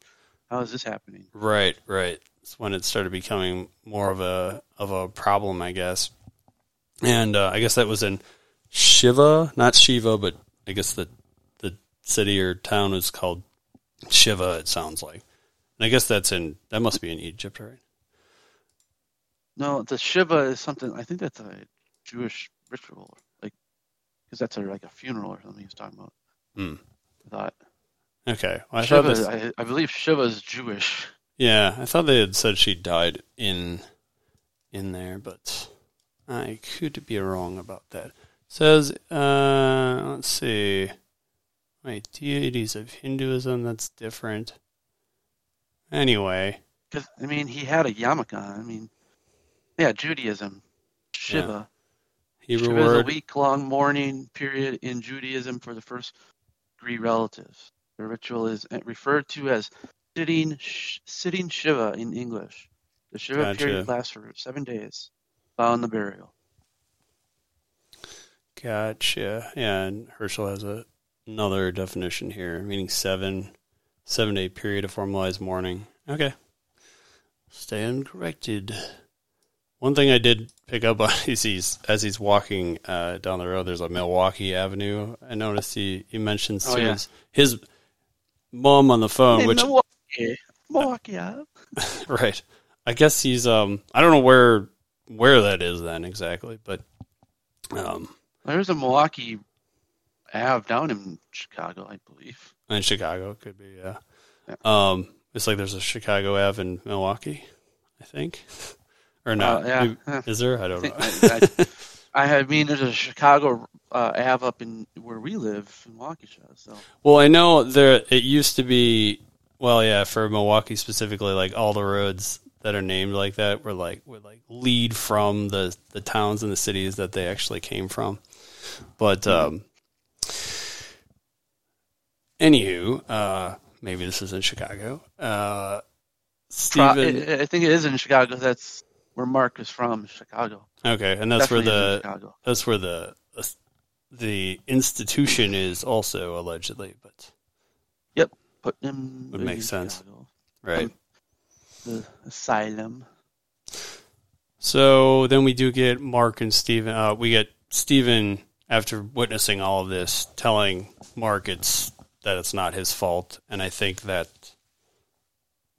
How is this happening?" right, right. It's when it started becoming more of a of a problem, I guess. And uh, I guess that was in Shiva, not Shiva, but I guess the the city or town is called Shiva. It sounds like. And I guess that's in that must be in Egypt, right? No, the Shiva is something. I think that's a Jewish ritual, like because that's a, like a funeral or something he was talking about. Hmm. I thought Okay. Well, I thought Shiva. this, I, I believe Shiva is Jewish. yeah, I thought they had said she died in in there, but I could be wrong about that. says, uh, let's see. Wait, deities of Hinduism, that's different. Anyway, Because I mean, he had a yarmulke. I mean, yeah, Judaism, Shiva. Hebrew Shiva is a week-long mourning period in Judaism for the first degree relatives. The ritual is referred to as sitting sh- sitting Shiva in English. The Shiva Gotcha. period lasts for seven days, following the burial. Gotcha. Yeah, and Herschel has a, another definition here, meaning seven, seven day period of formalized mourning. Okay. Stand corrected. One thing I did pick up on is he's as he's walking uh, down the road. There's a Milwaukee Avenue. I noticed he he mentions Oh, yeah. his his mom on the phone, Hey, which Milwaukee, Milwaukee, right. I guess he's um I don't know where where that is then exactly, but um There's a Milwaukee Ave down in Chicago, I believe. in Chicago it could be yeah. Yeah. Um, it's like there's a Chicago Ave in Milwaukee, I think, or not? Uh, yeah. Is there? I don't know. I, I, I mean, there's a Chicago uh, Ave up in where we live in Waukesha. So Well, I know there. It used to be. Well, yeah, for Milwaukee specifically, like all the roads that are named like that were like would like lead from the the towns and the cities that they actually came from. But um, anywho, uh, maybe this is in Chicago. Uh. I, think it is in Chicago. That's where Marc is from, Chicago. okay, and that's where Definitely in the that's where the the institution is also allegedly, but Yep. Put him Would make sense. Chicago. right. The asylum. So then we do get Marc and Steven. Uh, we get Steven after witnessing all of this, telling Marc it's that it's not his fault, and I think that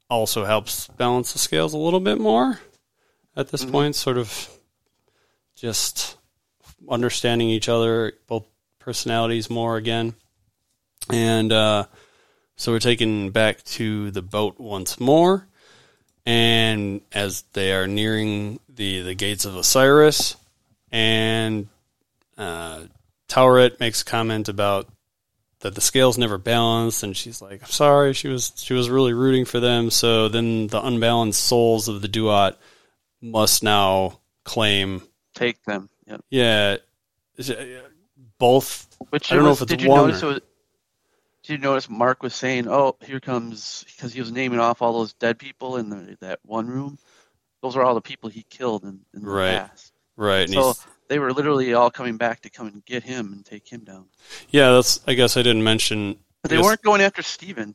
also helps balance the scales a little bit more at this Mhm. point. Sort of just understanding each other, both personalities more again, and uh, so we're taken back to the boat once more and as they are nearing the the gates of Osiris, and uh, Taweret makes a comment about that the scales never balanced, and she's like, "I'm sorry." She was she was really rooting for them. So then the unbalanced souls of the Duat must now claim, Take them. Yep. yeah, is it- uh, both. Which I don't know if it's did you notice? or- It was, did you notice Marc was saying, "Oh, here comes," because he was naming off all those dead people in the, that one room. Those are all the people he killed in, in the Right. past. Right, So they were literally all coming back to come and get him and take him down. yeah, that's. I guess I didn't mention. But they weren't going after Steven.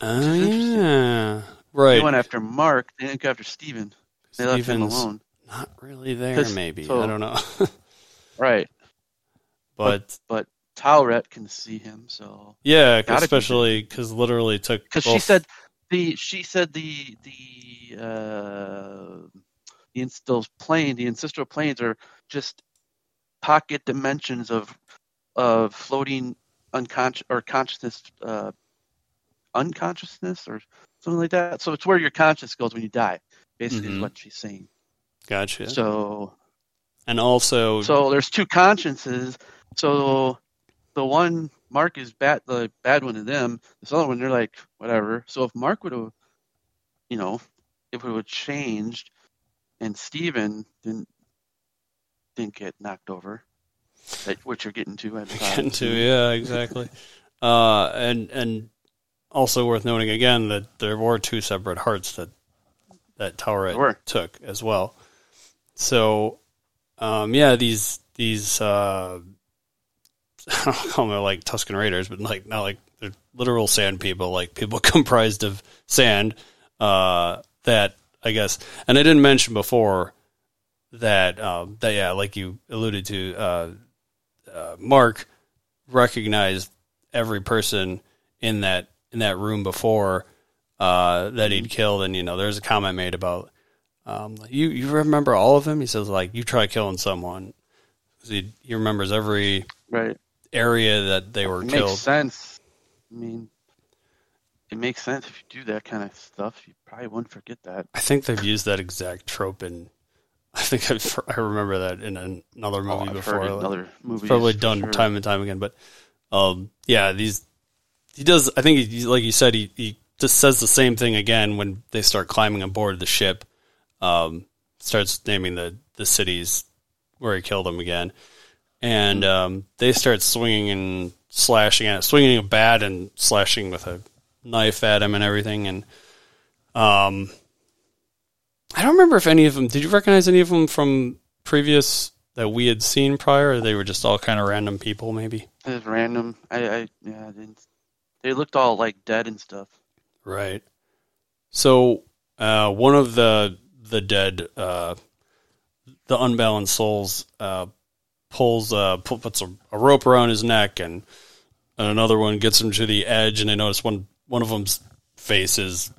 Ah, interesting. yeah, right. They went after Marc. They didn't go after Steven. They left him alone. Not really there. maybe so- i don't know Right. but But Taweret can see him, so yeah especially because literally took because she said the she said the the uh the those planes the ancestral planes are just pocket dimensions of of floating unconscious or consciousness uh unconsciousness or something like that so it's where your conscious goes when you die basically Mhm. is what she's saying gotcha. So and also so there's two consciences. So the one marc is bad the bad one to them. This other one they're like whatever. So if marc would have you know if it would have changed and steven didn't didn't get knocked over that what you're getting to at the getting to yeah exactly. Uh and and also worth noting again that there were two separate hearts that that. Taweret took as well so um yeah these these uh I don't call them like Tusken Raiders, but like not like they're literal sand people, like people comprised of sand. Uh, that I guess, and I didn't mention before that um, that yeah, like you alluded to, uh, uh, Marc recognized every person in that in that room before uh, that he'd killed, and you know, there's a comment made about um, you you remember all of them. He says like you try killing someone. He, he remembers every right area that they were it killed. makes sense i mean it makes sense if you do that kind of stuff you probably wouldn't forget that I think they've used that exact trope in. I think I've, I remember that in an- another oh, movie I've before. heard it in other Probably done sure. time and time again, but um, yeah, these he does. I think he, like you said, he, he just says the same thing again when they start climbing aboard the ship. Um, starts naming the the cities where he killed them again, and um, they start swinging and slashing at swinging a bat and slashing with a knife at him and everything, and um, I don't remember if any of them. Did you recognize any of them from previous that we had seen prior? Or they were just all kind of random people, maybe. It was random. I, I yeah, I didn't. They looked all like dead and stuff. Right. So uh, one of the the dead, uh, the unbalanced souls, uh, pulls uh, puts a, a rope around his neck, and, and another one gets him to the edge, and they notice one one of them's face is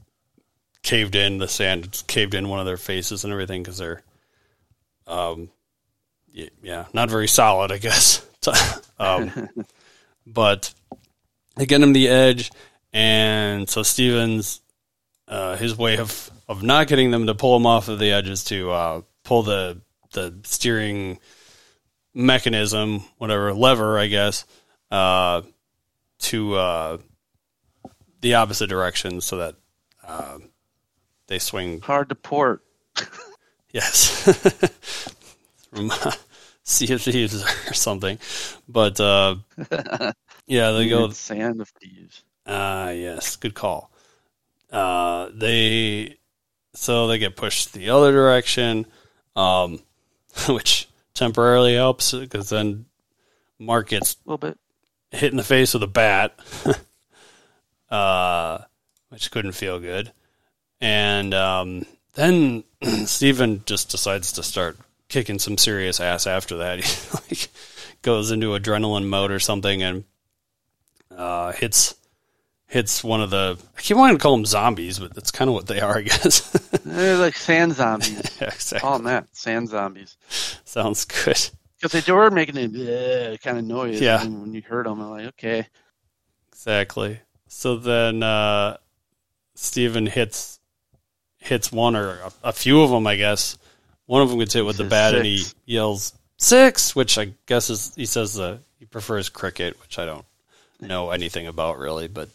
caved in. The sand caved in one of their faces and everything because they're, um, yeah, not very solid, I guess. um, but they get him the edge, and so Stevens, uh, his way of of not getting them to pull them off of the edges to uh, pull the the steering mechanism, whatever lever, I guess, uh, to uh, the opposite direction so that uh, they swing. Hard to port. Yes, from Sea of Thieves or something, but uh, yeah, they go. Sand of thieves. Ah, yes, good call. Uh, they so they get pushed the other direction, um, which temporarily helps because then Marc gets A little bit. hit in the face with a bat, uh, which couldn't feel good. And um, then Steven just decides to start kicking some serious ass after that. He like goes into adrenaline mode or something and uh, hits hits one of the. I keep wanting to call them zombies, but that's kind of what they are, I guess. They're like sand zombies. yeah, exactly. Call them that. Sand zombies. Sounds good. Because they were making a kind of noise. Yeah. And when you heard them, I'm like, okay. Exactly. So then uh, Steven hits hits one or a, a few of them, I guess. One of them gets hit with the bat, and he yells six, which I guess is he says uh, he prefers cricket, which I don't know anything about really, but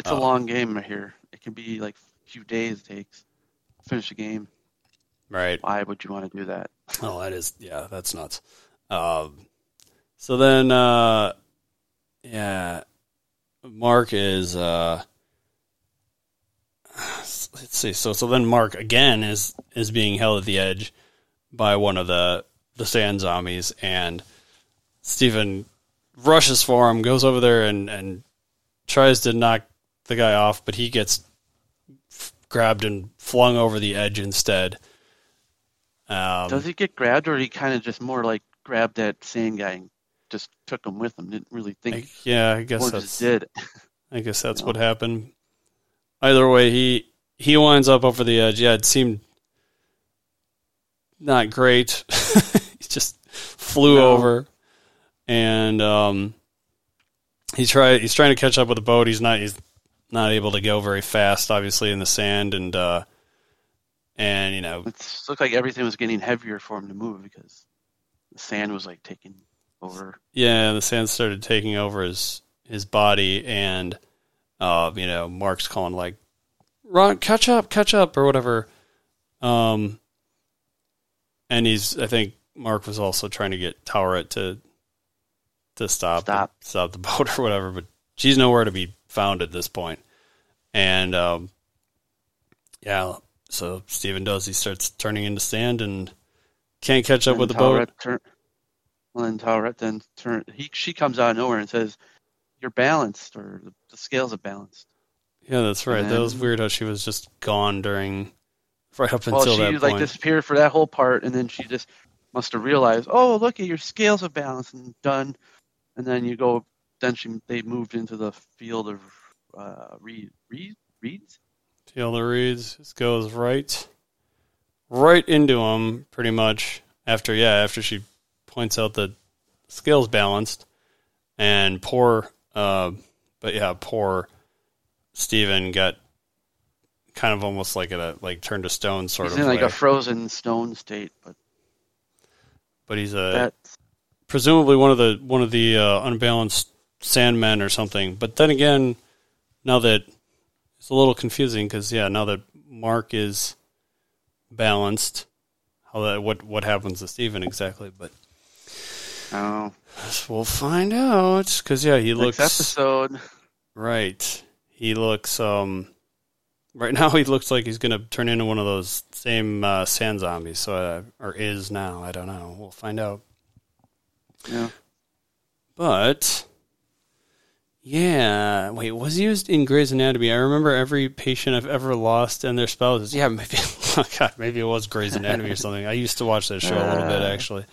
It's Oh. a long game right here. It can be like a few days it takes. to Finish a game. right. Why would you want to do that? Oh, that is yeah, that's nuts. Um, so then, uh, yeah, Marc is. Uh, let's see. So so then Marc again is is being held at the edge by one of the the sand zombies, and Steven rushes for him, goes over there and and tries to knock the guy off, but he gets f- grabbed and flung over the edge instead. Um, Does he get grabbed, or he kind of just more like grabbed that sand guy and just took him with him? Didn't really think. I, yeah, I guess that's did. I guess that's No. what happened. Either way, he he winds up over the edge. Yeah, it seemed not great. he just flew No. over, and um, he try he's trying to catch up with the boat. He's not he's not able to go very fast, obviously in the sand, and uh, and you know It looked like everything was getting heavier for him to move because the sand was like taking over. yeah, the sand started taking over his his body, and uh, you know, Marc's calling like, "Run, catch up, catch up," or whatever. Um, and he's, I think, Marc was also trying to get Taweret to to stop Stop. stop the boat or whatever, but she's nowhere to be found at this point. And um, yeah, so Steven does. He starts turning into sand and can't catch up And with the boat. Turn, well, then Taweret then turn. He she comes out of nowhere and says, "You're balanced, or the, scales are balanced." Yeah, that's right. And that was weird how she was just gone during right up Well, until she that like point. disappeared for that whole part, and then she just must have realized, "Oh, look at your scales are balanced and done." And then you go. Then she they moved into the field of uh, reed, reed, reeds. Taylor reads just goes right, right into him, pretty much. After yeah, after she points out that scales balanced, and poor, uh, but yeah, poor Steven got kind of almost like a like turned to stone sort He's of in like way. a frozen stone state, but but he's a that presumably one of the one of the uh, unbalanced sandmen or something. But then again, now that it's a little confusing because yeah, now that Marc is balanced, how that what what happens to Steven exactly? But oh, we'll find out because yeah, he next looks episode. right. He looks um. Right now, he looks like he's going to turn into one of those same uh, sand zombies. So, uh, or is now. I don't know. We'll find out. Yeah. But Yeah. Wait, was he used in Grey's Anatomy? I remember every patient I've ever lost and their spouses. Yeah, maybe. Oh God, maybe it was Grey's Anatomy or something. I used to watch that show a little bit Uh, actually.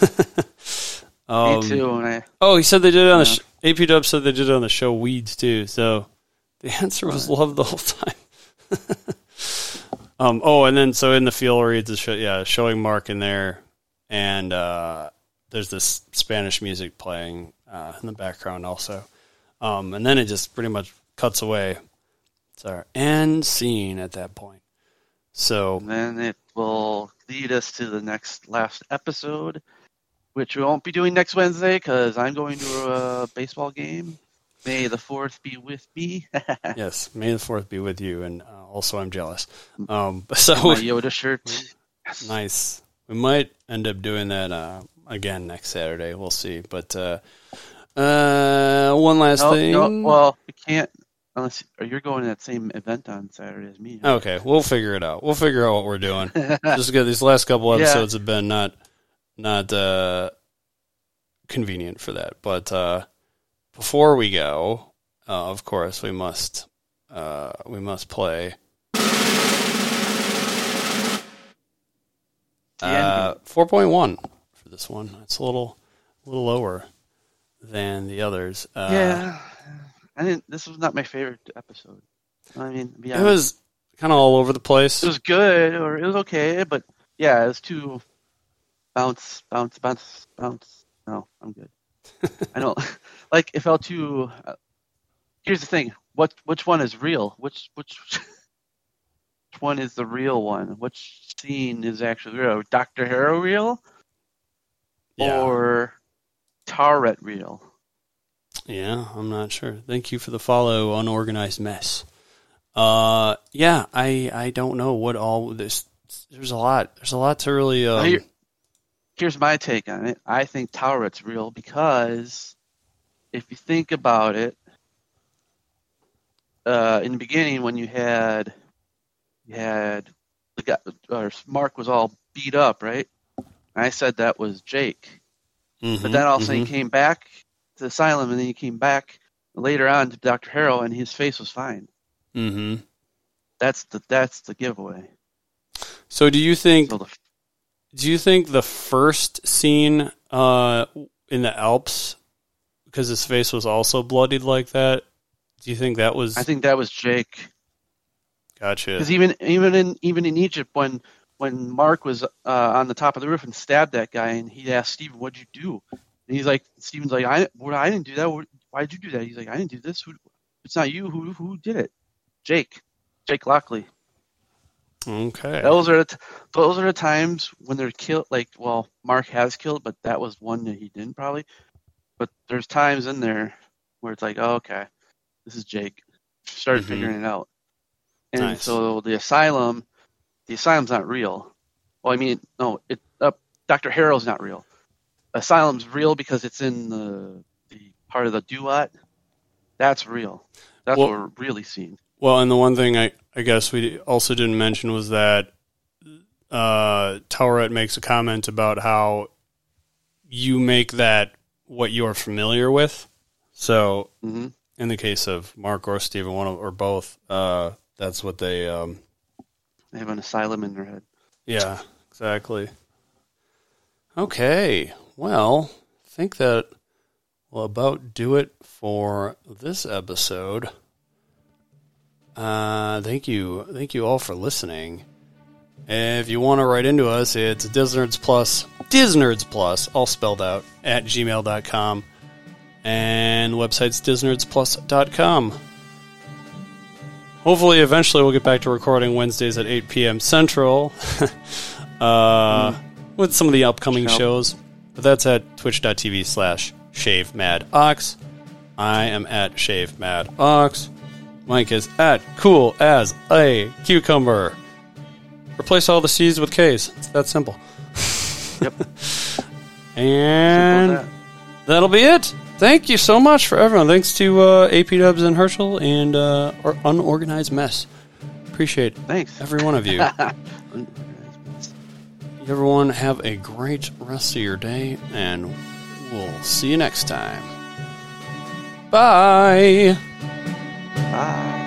um, Me too. I, Oh, he said they did it on the Yeah. sh- AP Dub said they did it on the show Weeds too. So the answer was love the whole time. um. Oh, and then so in the field reeds the show, yeah, showing Marc in there, and uh, there's this Spanish music playing uh, in the background also. Um, and then it just pretty much cuts away. It's our end scene at that point. So and then it will lead us to the next last episode, which we won't be doing next Wednesday because I'm going to a baseball game. May the fourth be with me. yes, May the Fourth be with you, and uh, also I'm jealous. Um, so My Yoda shirt. Yes. Nice. We might end up doing that uh, again next Saturday. We'll see. But uh, uh, one last No, thing. no, well, we can't unless you're going to that same event on Saturday as me. okay, we'll figure it out. We'll figure out what we're doing. Just because these last couple Yeah. episodes have been not not uh, convenient for that. But uh, before we go, uh, of course, we must uh, we must play. Uh, four point one for this one. It's a little, a little lower than the others. Uh, yeah, I didn't. This was not my favorite episode. I mean, be it was kind of all over the place. it was good or it was okay, but yeah, it was too bounce, bounce, bounce, bounce. No, I'm good. I don't like. It felt too. Uh, here's the thing: what which one is real? Which which which one is the real one? Which scene is actually real? Doctor Harrow real yeah, or Taweret real? yeah, I'm not sure. Thank you for the follow, unorganized mess. Uh, yeah, I I don't know what all this. There's a lot. There's a lot to really. Um, Here- here's my take on it. I think Taweret's real because if you think about it, uh, in the beginning when you had you had the guy, or Marc was all beat up, right? And I said that was Jake, mhm, but then all of a sudden he came back to the asylum, and then he came back later on to Doctor Harrow, and his face was fine. hmm That's the that's the giveaway. So, do you think So the, Do you think the first scene uh, in the Alps, because his face was also bloodied like that, do you think that was? I think that was Jake. gotcha. Because even even in even in Egypt, when when Marc was uh, on the top of the roof and stabbed that guy, and he asked Steven, "What'd you do?" And he's like, Steven's like, "I well, I didn't do that. Why'd you do that?" He's like, "I didn't do this. Who, it's not you. Who who did it?" Jake, Jake Lockley. Okay. Those are the t- those are the times when they're killed. Like, well, Marc has killed, but that was one that he didn't probably. But there's times in there where it's like, oh, okay, this is Jake. Started Mhm. figuring it out. And Nice. so the asylum, the asylum's not real. Well, I mean, no, it. Uh, Doctor Harrow's not real. Asylum's real because it's in the the part of the duat. That's real. That's Well- what we're really seeing. Well, and the one thing I, I guess we also didn't mention was that uh, makes a comment about how you make that what you're familiar with. So, hmm in the case of Marc or Steven, one of, or both, uh, that's what they. Um, They have an asylum in their head. Yeah, exactly. Okay, well, I think that will about do it for this episode. Uh, thank you, thank you all for listening. If you want to write into us, it's Disnerds Plus, Disnerds Plus, all spelled out, at gmail.com. And the website's disnerdsplus.com. Hopefully, eventually, we'll get back to recording Wednesdays at 8 p.m. Central uh, with some of the upcoming shows. But that's at twitch.tv slash shave mad ox. I am at shave mad ox. Mike is at cool as a cucumber. Replace all the C's with K's. It's that simple. Yep. and Simple that. that'll be it. Thank you so much for everyone. Thanks to uh, AP Dubs and Herschel and uh, our unorganized mess. Appreciate it. Thanks. every one of you. Everyone have a great rest of your day, and we'll see you next time. Bye. Bye.